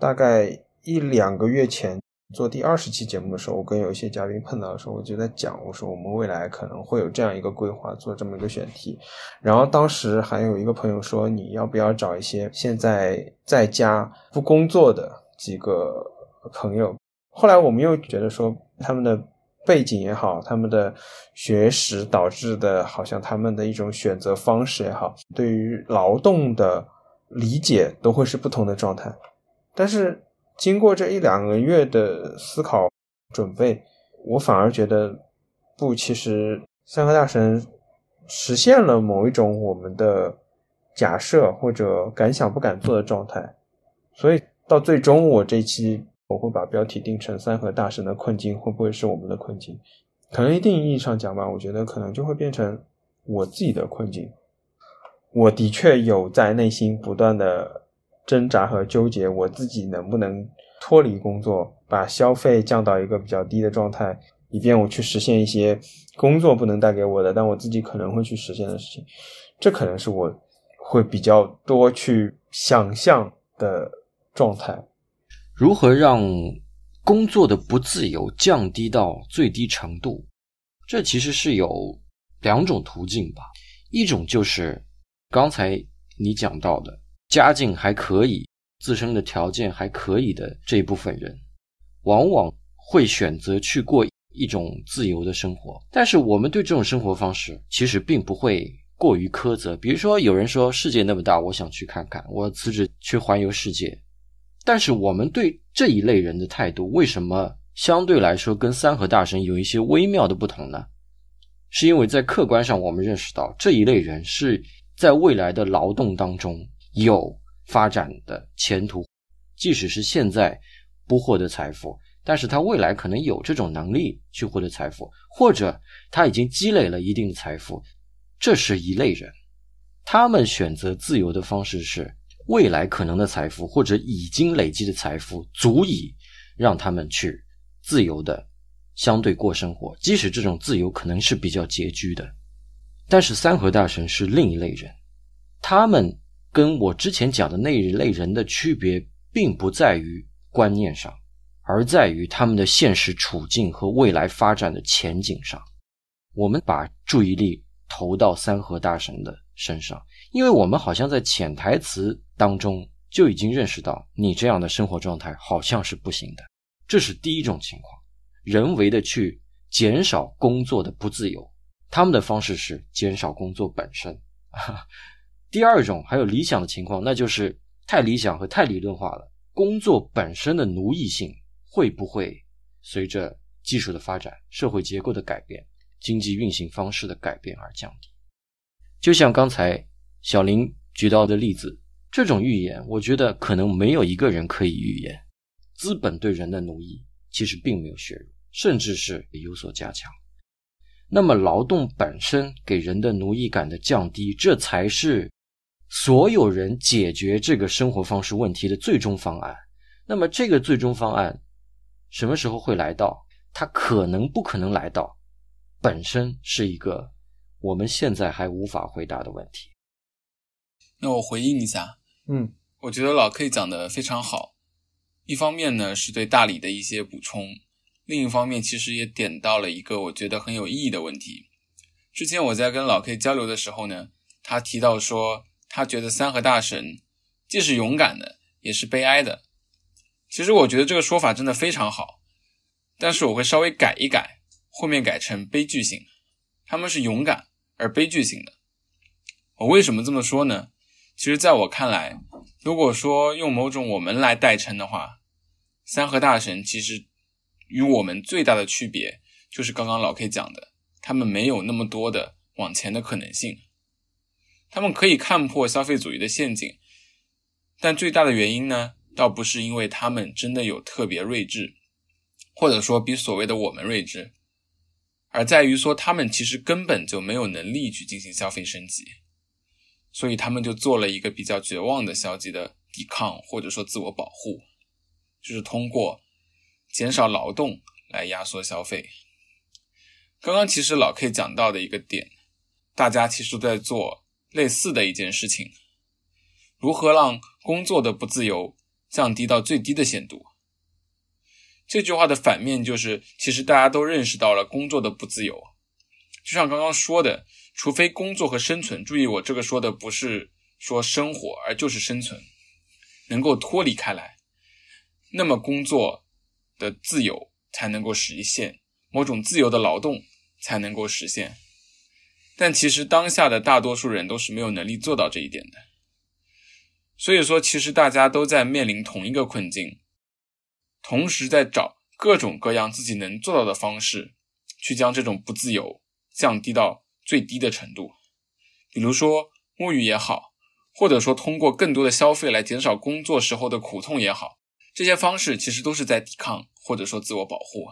大概一两个月前做第二十期节目的时候，我跟有一些嘉宾碰到的时候，我就在讲，我说我们未来可能会有这样一个规划，做这么一个选题。然后当时还有一个朋友说，你要不要找一些现在在家不工作的几个朋友？后来我们又觉得说，他们的。背景也好，他们的学识导致的，好像他们的一种选择方式也好，对于劳动的理解都会是不同的状态。但是经过这一两个月的思考准备，我反而觉得不，其实三和大神实现了某一种我们的假设或者敢想不敢做的状态。所以到最终，我这期。我会把标题定成“三和大神的困境会不会是我们的困境？”可能一定意义上讲吧，我觉得可能就会变成我自己的困境。我的确有在内心不断的挣扎和纠结，我自己能不能脱离工作，把消费降到一个比较低的状态，以便我去实现一些工作不能带给我的，但我自己可能会去实现的事情。这可能是我会比较多去想象的状态。如何让工作的不自由降低到最低程度？这其实是有两种途径吧。一种就是刚才你讲到的，家境还可以、自身的条件还可以的这一部分人，往往会选择去过一种自由的生活。但是我们对这种生活方式其实并不会过于苛责。比如说，有人说世界那么大，我想去看看，我辞职去环游世界。但是我们对这一类人的态度，为什么相对来说跟三和大神有一些微妙的不同呢？是因为在客观上，我们认识到这一类人是在未来的劳动当中有发展的前途，即使是现在不获得财富，但是他未来可能有这种能力去获得财富，或者他已经积累了一定的财富，这是一类人，他们选择自由的方式是。未来可能的财富，或者已经累积的财富，足以让他们去自由的相对过生活，即使这种自由可能是比较拮据的。但是三和大神是另一类人，他们跟我之前讲的那一类人的区别，并不在于观念上，而在于他们的现实处境和未来发展的前景上。我们把注意力投到三和大神的身上，因为我们好像在潜台词当中就已经认识到，你这样的生活状态好像是不行的。这是第一种情况，人为的去减少工作的不自由。他们的方式是减少工作本身。第二种还有理想的情况，那就是太理想和太理论化了。工作本身的奴役性会不会随着技术的发展、社会结构的改变、经济运行方式的改变而降低？就像刚才小林举到的例子，这种预言，我觉得可能没有一个人可以预言。资本对人的奴役其实并没有削弱，甚至是有所加强。那么，劳动本身给人的奴役感的降低，这才是所有人解决这个生活方式问题的最终方案。那么，这个最终方案什么时候会来到？它可能不可能来到，本身是一个我们现在还无法回答的问题。那我回应一下，嗯，我觉得老 K 讲的非常好。一方面呢，是对大理的一些补充。另一方面，其实也点到了一个我觉得很有意义的问题。之前我在跟老 K 交流的时候呢，他提到说，他觉得三和大神既是勇敢的，也是悲哀的。其实我觉得这个说法真的非常好，但是我会稍微改一改，后面改成悲剧性。他们是勇敢而悲剧性的。我为什么这么说呢？其实在我看来，如果说用某种我们来代称的话，三和大神其实。与我们最大的区别就是刚刚老 K 讲的，他们没有那么多的往前的可能性，他们可以看破消费主义的陷阱，但最大的原因呢，倒不是因为他们真的有特别睿智，或者说比所谓的我们睿智，而在于说他们其实根本就没有能力去进行消费升级，所以他们就做了一个比较绝望的消极的抵抗，或者说自我保护，就是通过。减少劳动来压缩消费。刚刚其实老 K 讲到的一个点，大家其实都在做类似的一件事情：如何让工作的不自由降低到最低的限度。这句话的反面就是，其实大家都认识到了工作的不自由。就像刚刚说的，除非工作和生存，注意我这个说的不是说生活，而就是生存，能够脱离开来，那么工作。的自由才能够实现，某种自由的劳动才能够实现，但其实当下的大多数人都是没有能力做到这一点的。所以说，其实大家都在面临同一个困境，同时在找各种各样自己能做到的方式，去将这种不自由降低到最低的程度。比如说沐浴也好，或者说通过更多的消费来减少工作时候的苦痛也好。这些方式其实都是在抵抗，或者说自我保护。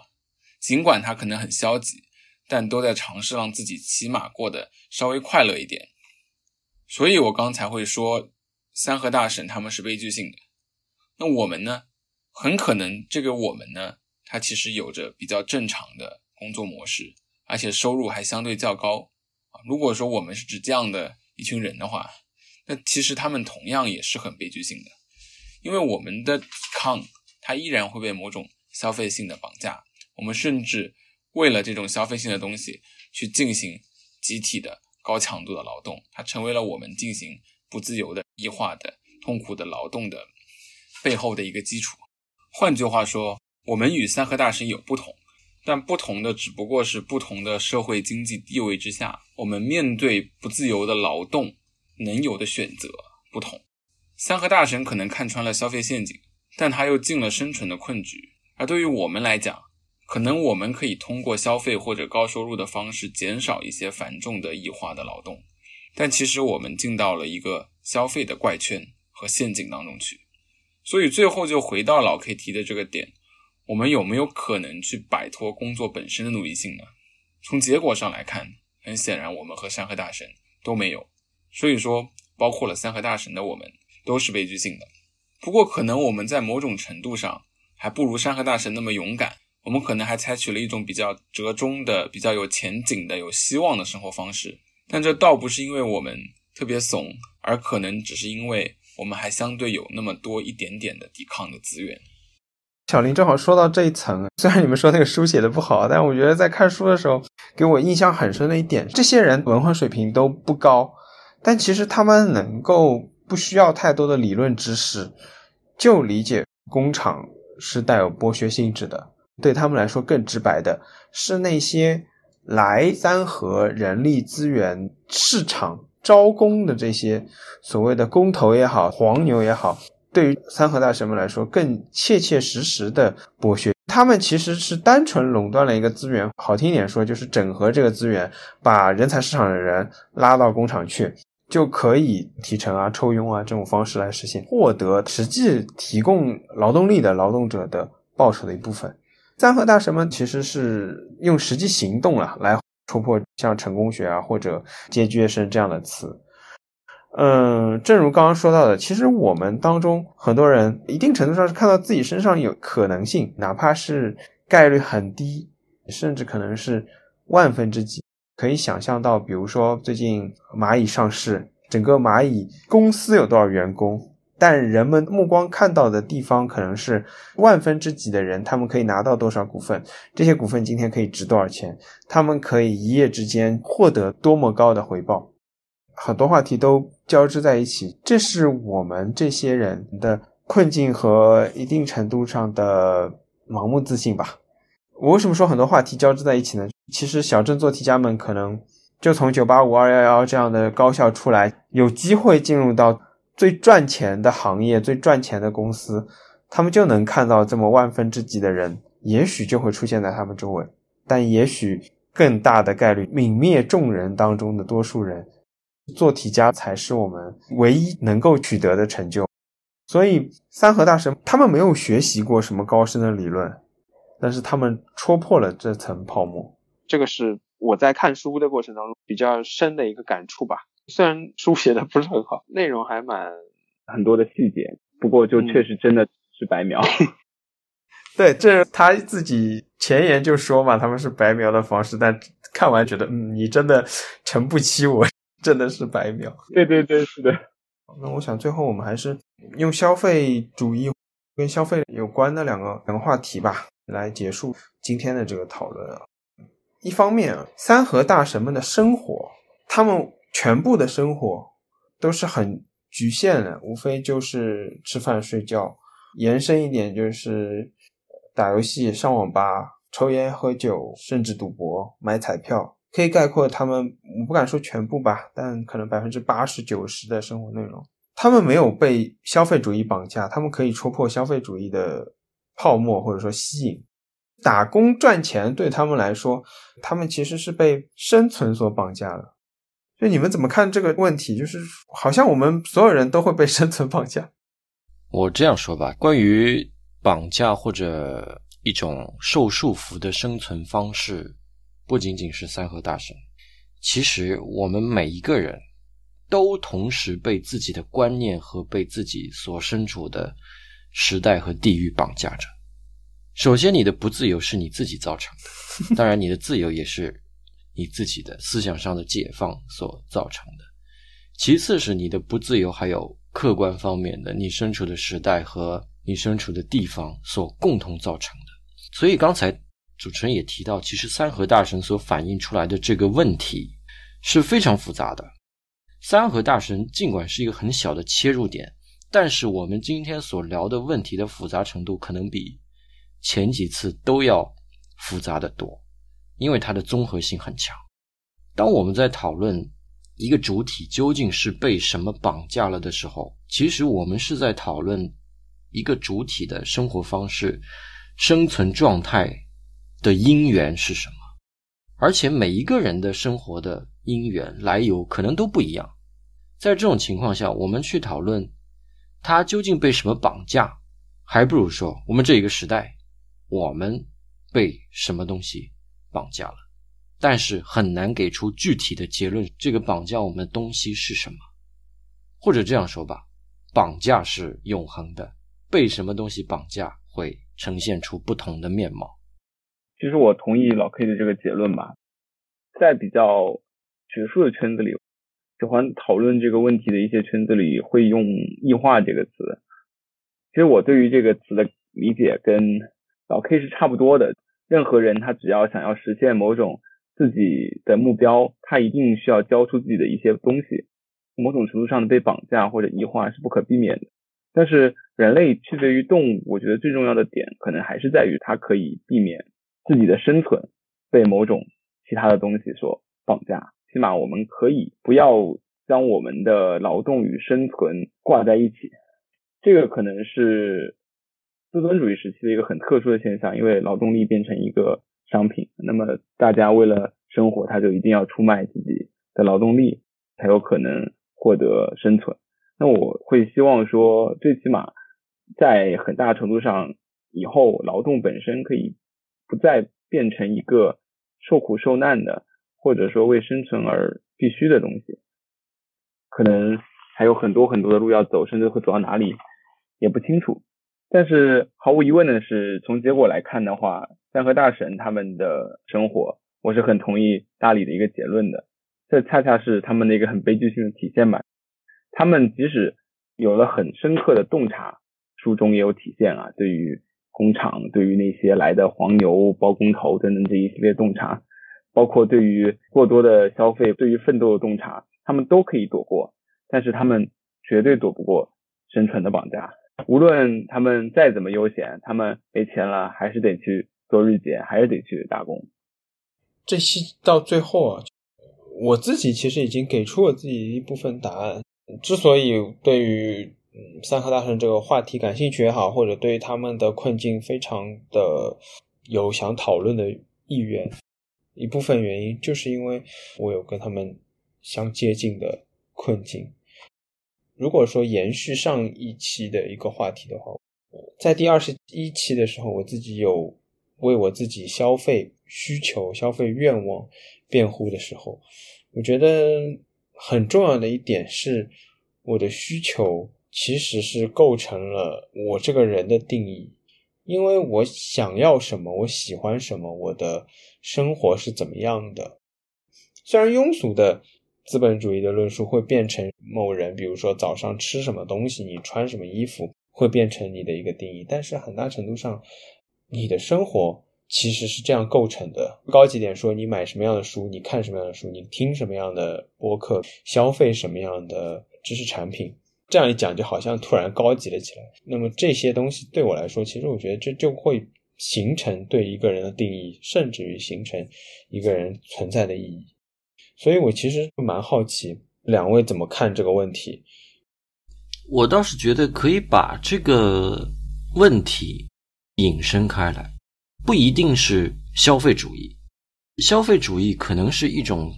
尽管它可能很消极，但都在尝试让自己起码过得稍微快乐一点。所以我刚才会说，三和大神他们是悲剧性的。那我们呢？很可能这个我们呢，它其实有着比较正常的工作模式，而且收入还相对较高啊。如果说我们是指这样的一群人的话，那其实他们同样也是很悲剧性的。因为我们的抵抗，它依然会被某种消费性的绑架。我们甚至为了这种消费性的东西去进行集体的高强度的劳动，它成为了我们进行不自由的异化的痛苦的劳动的背后的一个基础。换句话说，我们与三和大神有不同，但不同的只不过是不同的社会经济地位之下，我们面对不自由的劳动能有的选择不同。三和大神可能看穿了消费陷阱，但他又进了生存的困局。而对于我们来讲，可能我们可以通过消费或者高收入的方式减少一些繁重的异化的劳动，但其实我们进到了一个消费的怪圈和陷阱当中去。所以最后就回到老 K 提的这个点：我们有没有可能去摆脱工作本身的奴役性呢？从结果上来看，很显然我们和山河大神都没有。所以说，包括了三河大神的我们。都是悲剧性的，不过可能我们在某种程度上还不如山河大神那么勇敢。我们可能还采取了一种比较折中的、比较有前景的、有希望的生活方式。但这倒不是因为我们特别怂，而可能只是因为我们还相对有那么多一点点的抵抗的资源。小林正好说到这一层，虽然你们说那个书写的不好，但我觉得在看书的时候给我印象很深的一点，这些人文化水平都不高，但其实他们能够不需要太多的理论知识，就理解工厂是带有剥削性质的。对他们来说，更直白的是那些来三河人力资源市场招工的这些所谓的工头也好，黄牛也好。对于三河大神们来说，更切切实实的剥削，他们其实是单纯垄断了一个资源，好听一点说就是整合这个资源，把人才市场的人拉到工厂去，就可以提成啊、抽佣啊这种方式来实现，获得实际提供劳动力的劳动者的报酬的一部分。三和大神们其实是用实际行动了来戳破像成功学啊或者阶级跃升这样的词。嗯，正如刚刚说到的，其实我们当中很多人一定程度上是看到自己身上有可能性，哪怕是概率很低，甚至可能是万分之几。可以想象到，比如说最近蚂蚁上市，整个蚂蚁公司有多少员工，但人们目光看到的地方可能是万分之几的人，他们可以拿到多少股份，这些股份今天可以值多少钱，他们可以一夜之间获得多么高的回报。很多话题都交织在一起，这是我们这些人的困境和一定程度上的盲目自信吧。我为什么说很多话题交织在一起呢？其实小镇做题家们可能就从九八五二幺幺这样的高校出来，有机会进入到最赚钱的行业、最赚钱的公司，他们就能看到这么万分之几的人，也许就会出现在他们周围，但也许更大的概率泯灭众人当中的多数人。做题家才是我们唯一能够取得的成就，所以三河大神他们没有学习过什么高深的理论，但是他们戳破了这层泡沫。这个是我在看书的过程当中比较深的一个感触吧。虽然书写的不是很好，内容还蛮很多的细节，不过就确实真的是白描。对，这他自己前言就说嘛，他们是白描的方式，但看完觉得，嗯，你真的诚不欺我。真的是白描，对对对，是的。那我想最后我们还是用消费主义跟消费有关的两个两个话题吧，来结束今天的这个讨论啊。一方面，三和大神们的生活，他们全部的生活都是很局限的，无非就是吃饭睡觉，延伸一点就是打游戏、上网吧、抽烟喝酒，甚至赌博、买彩票。可以概括他们，我不敢说全部吧，但可能百分之八十九十的生活内容，他们没有被消费主义绑架，他们可以戳破消费主义的泡沫或者说吸引。打工赚钱对他们来说，他们其实是被生存所绑架了。就你们怎么看这个问题？就是好像我们所有人都会被生存绑架。我这样说吧，关于绑架或者一种受束缚的生存方式。不仅仅是三和大神，其实我们每一个人都同时被自己的观念和被自己所身处的时代和地域绑架着。首先，你的不自由是你自己造成的，当然，你的自由也是你自己的思想上的解放所造成的。其次是你的不自由，还有客观方面的，你身处的时代和你身处的地方所共同造成的。所以刚才。主持人也提到，其实三河大神所反映出来的这个问题是非常复杂的。三河大神尽管是一个很小的切入点，但是我们今天所聊的问题的复杂程度可能比前几次都要复杂的多，因为它的综合性很强。当我们在讨论一个主体究竟是被什么绑架了的时候，其实我们是在讨论一个主体的生活方式、生存状态。的因缘是什么？而且每一个人的生活的因缘来由可能都不一样。在这种情况下，我们去讨论他究竟被什么绑架，还不如说我们这一个时代，我们被什么东西绑架了。但是很难给出具体的结论，这个绑架我们的东西是什么？或者这样说吧，绑架是永恒的，被什么东西绑架会。呈现出不同的面貌。其实我同意老 K 的这个结论吧，在比较学术的圈子里，喜欢讨论这个问题的一些圈子里会用“异化”这个词。其实我对于这个词的理解跟老 K 是差不多的。任何人他只要想要实现某种自己的目标，他一定需要交出自己的一些东西。某种程度上的被绑架或者异化是不可避免的。但是人类区别于动物，我觉得最重要的点可能还是在于它可以避免自己的生存被某种其他的东西所绑架。起码我们可以不要将我们的劳动与生存挂在一起。这个可能是。资本主义时期的一个很特殊的现象，因为劳动力变成一个商品，那么大家为了生活，他就一定要出卖自己的劳动力，才有可能获得生存。那我会希望说，最起码在很大程度上，以后劳动本身可以不再变成一个受苦受难的，或者说为生存而必须的东西。可能还有很多很多的路要走，甚至会走到哪里也不清楚。但是毫无疑问的是，从结果来看的话，三和大神他们的生活，我是很同意大理的一个结论的。这恰恰是他们的一个很悲剧性的体现吧。他们即使有了很深刻的洞察，书中也有体现啊，对于工厂，对于那些来的黄牛、包工头等等这一系列洞察，包括对于过多的消费、对于奋斗的洞察，他们都可以躲过，但是他们绝对躲不过生存的绑架。无论他们再怎么悠闲，他们没钱了，还是得去做日结，还是得去打工。这期到最后啊，我自己其实已经给出了自己一部分答案。之所以对于三和大神这个话题感兴趣也好，或者对他们的困境非常的有想讨论的意愿，一部分原因就是因为我有跟他们相接近的困境。如果说延续上一期的一个话题的话，在第二十一期的时候，我自己有为我自己消费需求、消费愿望辩护的时候，我觉得很重要的一点是，我的需求其实是构成了我这个人的定义，因为我想要什么，我喜欢什么，我的生活是怎么样的，虽然庸俗的。资本主义的论述会变成某人，比如说早上吃什么东西，你穿什么衣服，会变成你的一个定义。但是很大程度上，你的生活其实是这样构成的。高级点说，你买什么样的书，你看什么样的书，你听什么样的播客，消费什么样的知识产品，这样一讲就好像突然高级了起来。那么这些东西对我来说，其实我觉得这就会形成对一个人的定义，甚至于形成一个人存在的意义。所以，我其实蛮好奇两位怎么看这个问题。我倒是觉得可以把这个问题引申开来，不一定是消费主义。消费主义可能是一种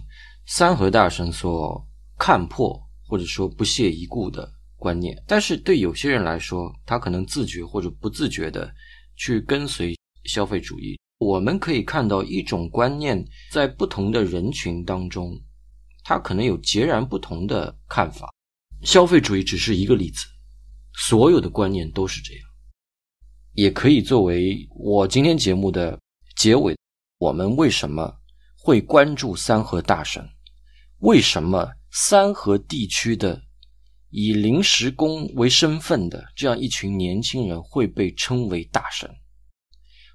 三和大神所看破或者说不屑一顾的观念，但是对有些人来说，他可能自觉或者不自觉的去跟随消费主义。我们可以看到一种观念在不同的人群当中，它可能有截然不同的看法。消费主义只是一个例子，所有的观念都是这样。也可以作为我今天节目的结尾。我们为什么会关注三河大神？为什么三河地区的以临时工为身份的这样一群年轻人会被称为大神？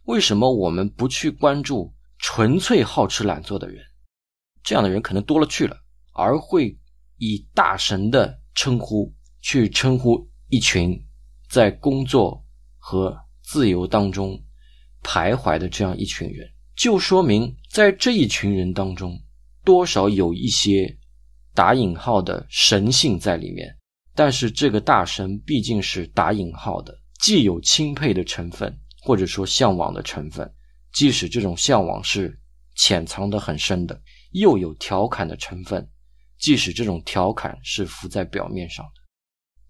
为什么我们不去关注纯粹好吃懒做的人？这样的人可能多了去了，而会以大神的称呼去称呼一群在工作和自由当中徘徊的这样一群人，就说明在这一群人当中，多少有一些打引号的神性在里面。但是这个大神毕竟是打引号的，既有钦佩的成分。或者说向往的成分，即使这种向往是潜藏的很深的，又有调侃的成分，即使这种调侃是浮在表面上的，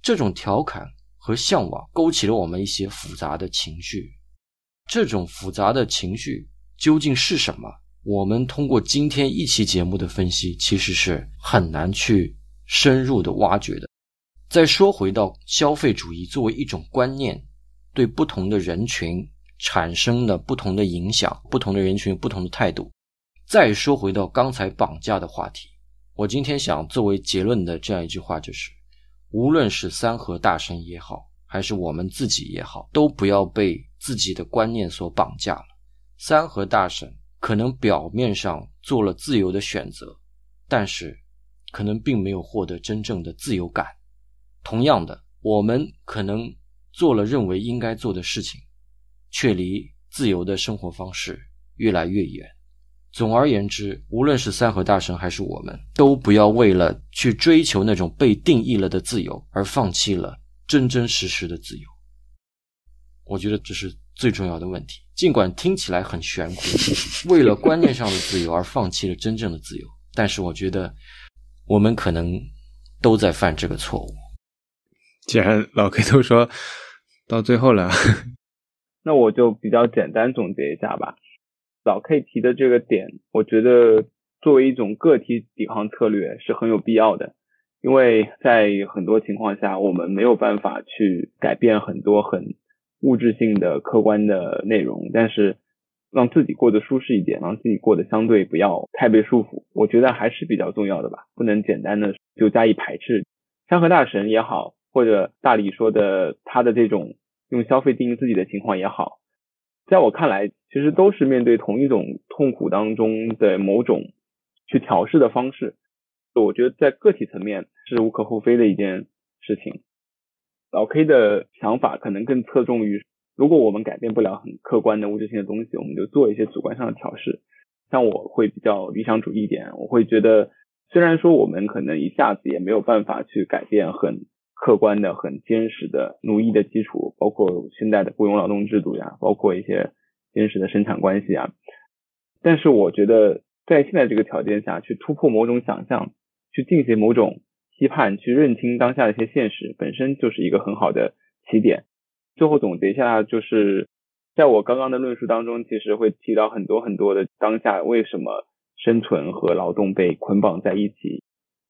这种调侃和向往勾起了我们一些复杂的情绪。这种复杂的情绪究竟是什么？我们通过今天一期节目的分析，其实是很难去深入的挖掘的。再说回到消费主义作为一种观念。对不同的人群产生了不同的影响，不同的人群有不同的态度。再说回到刚才绑架的话题，我今天想作为结论的这样一句话就是：无论是三和大神也好，还是我们自己也好，都不要被自己的观念所绑架了。三和大神可能表面上做了自由的选择，但是可能并没有获得真正的自由感。同样的，我们可能做了认为应该做的事情，却离自由的生活方式越来越远。总而言之，无论是三和大神还是我们，都不要为了去追求那种被定义了的自由而放弃了真真实实的自由。我觉得这是最重要的问题。尽管听起来很玄乎，为了观念上的自由而放弃了真正的自由，但是我觉得我们可能都在犯这个错误。既然老 K 都说到最后了，那我就比较简单总结一下吧。老 K 提的这个点，我觉得作为一种个体抵抗策略是很有必要的，因为在很多情况下，我们没有办法去改变很多很物质性的客观的内容，但是让自己过得舒适一点，让自己过得相对不要太被束缚，我觉得还是比较重要的吧，不能简单的就加以排斥。山河大神也好，或者大理说的他的这种用消费定义自己的情况也好。在我看来，其实都是面对同一种痛苦当中的某种去调试的方式。我觉得在个体层面是无可厚非的一件事情。老 K 的想法可能更侧重于，如果我们改变不了很客观的物质性的东西，我们就做一些主观上的调试。像我会比较理想主义一点，我会觉得，虽然说我们可能一下子也没有办法去改变很。客观的、很坚实的奴役的基础，包括现在的雇佣劳动制度呀，包括一些坚实的生产关系啊。但是我觉得，在现在这个条件下去突破某种想象，去进行某种批判，去认清当下的一些现实，本身就是一个很好的起点。最后总结一下，就是在我刚刚的论述当中，其实会提到很多很多的当下为什么生存和劳动被捆绑在一起。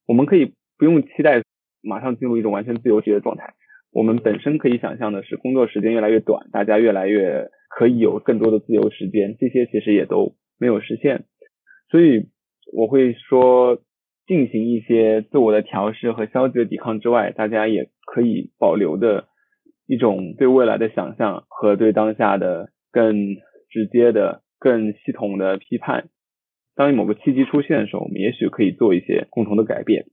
我们可以不用期待。马上进入一种完全自由职业的状态。我们本身可以想象的是，工作时间越来越短，大家越来越可以有更多的自由时间，这些其实也都没有实现。所以我会说，进行一些自我的调试和消极的抵抗之外，大家也可以保留的一种对未来的想象和对当下的更直接的、更系统的批判。当某个契机出现的时候，我们也许可以做一些共同的改变，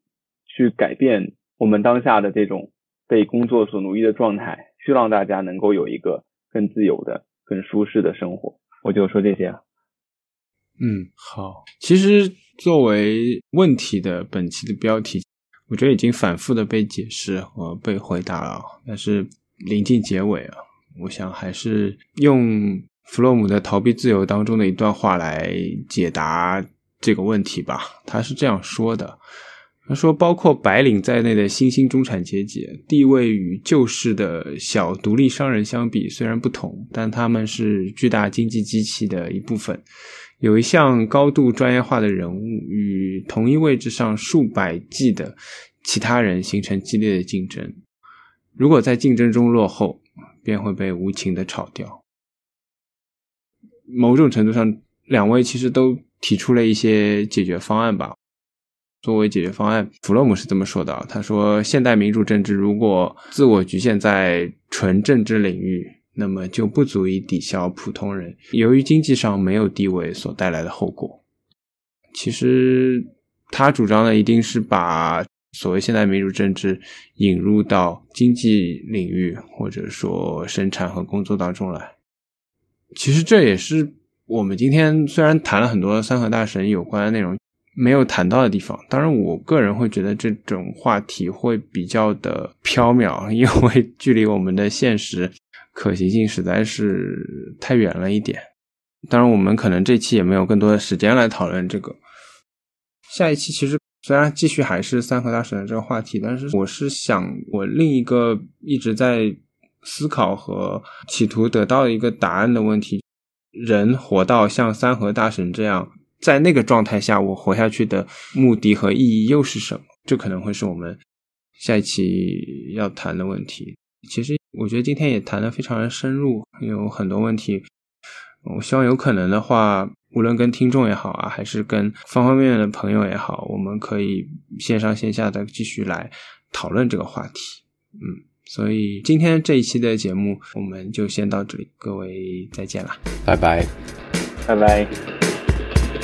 去改变。我们当下的这种被工作所奴役的状态，需让大家能够有一个更自由的、更舒适的生活。我就说这些。嗯，好。其实作为问题的本期的标题，我觉得已经反复的被解释和被回答了。但是临近结尾啊，我想还是用弗洛姆的《逃避自由》当中的一段话来解答这个问题吧。他是这样说的。他说：“包括白领在内的新兴中产阶级地位与旧式的小独立商人相比，虽然不同，但他们是巨大经济机器的一部分。有一项高度专业化的人物与同一位置上数百计的其他人形成激烈的竞争。如果在竞争中落后，便会被无情的炒掉。某种程度上，两位其实都提出了一些解决方案吧。”作为解决方案，弗洛姆是这么说的：“他说，现代民主政治如果自我局限在纯政治领域，那么就不足以抵消普通人由于经济上没有地位所带来的后果。其实，他主张的一定是把所谓现代民主政治引入到经济领域，或者说生产和工作当中来。其实，这也是我们今天虽然谈了很多三和大神有关的内容。”没有谈到的地方，当然，我个人会觉得这种话题会比较的缥缈，因为距离我们的现实可行性实在是太远了一点。当然，我们可能这期也没有更多的时间来讨论这个。下一期其实虽然继续还是三和大神的这个话题，但是我是想，我另一个一直在思考和企图得到一个答案的问题：人活到像三和大神这样。在那个状态下，我活下去的目的和意义又是什么？这可能会是我们下一期要谈的问题。其实我觉得今天也谈的非常的深入，有很多问题。我希望有可能的话，无论跟听众也好啊，还是跟方方面面的朋友也好，我们可以线上线下的继续来讨论这个话题。嗯，所以今天这一期的节目我们就先到这里，各位再见啦，拜拜，拜拜。Wake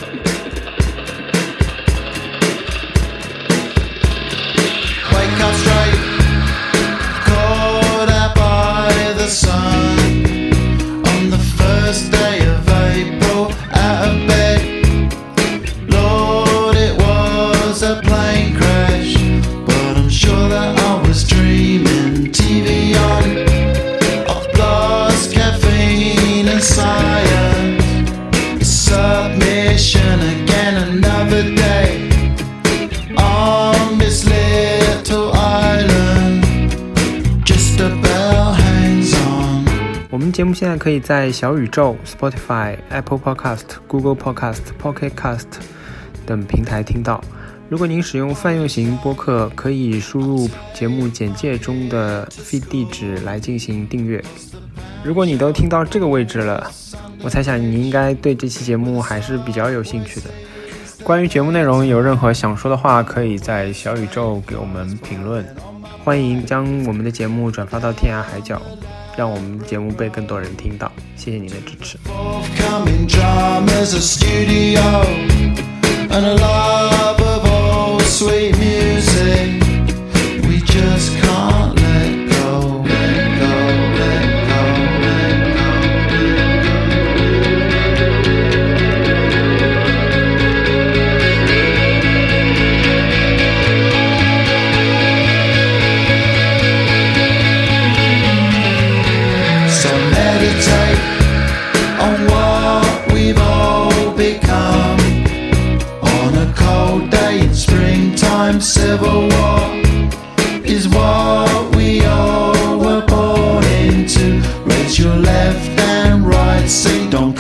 up straight, caught out by the sun. On the first day 节目现在可以在小宇宙、Spotify、Apple Podcast、Google Podcast、Pocket Cast 等平台听到。如果您使用泛用型播客，可以输入节目简介中的 feed 地址来进行订阅。如果你都听到这个位置了，我猜想你应该对这期节目还是比较有兴趣的。关于节目内容有任何想说的话，可以在小宇宙给我们评论。欢迎将我们的节目转发到天涯海角，让我们节目被更多人听到。谢谢您的支持。Just say don't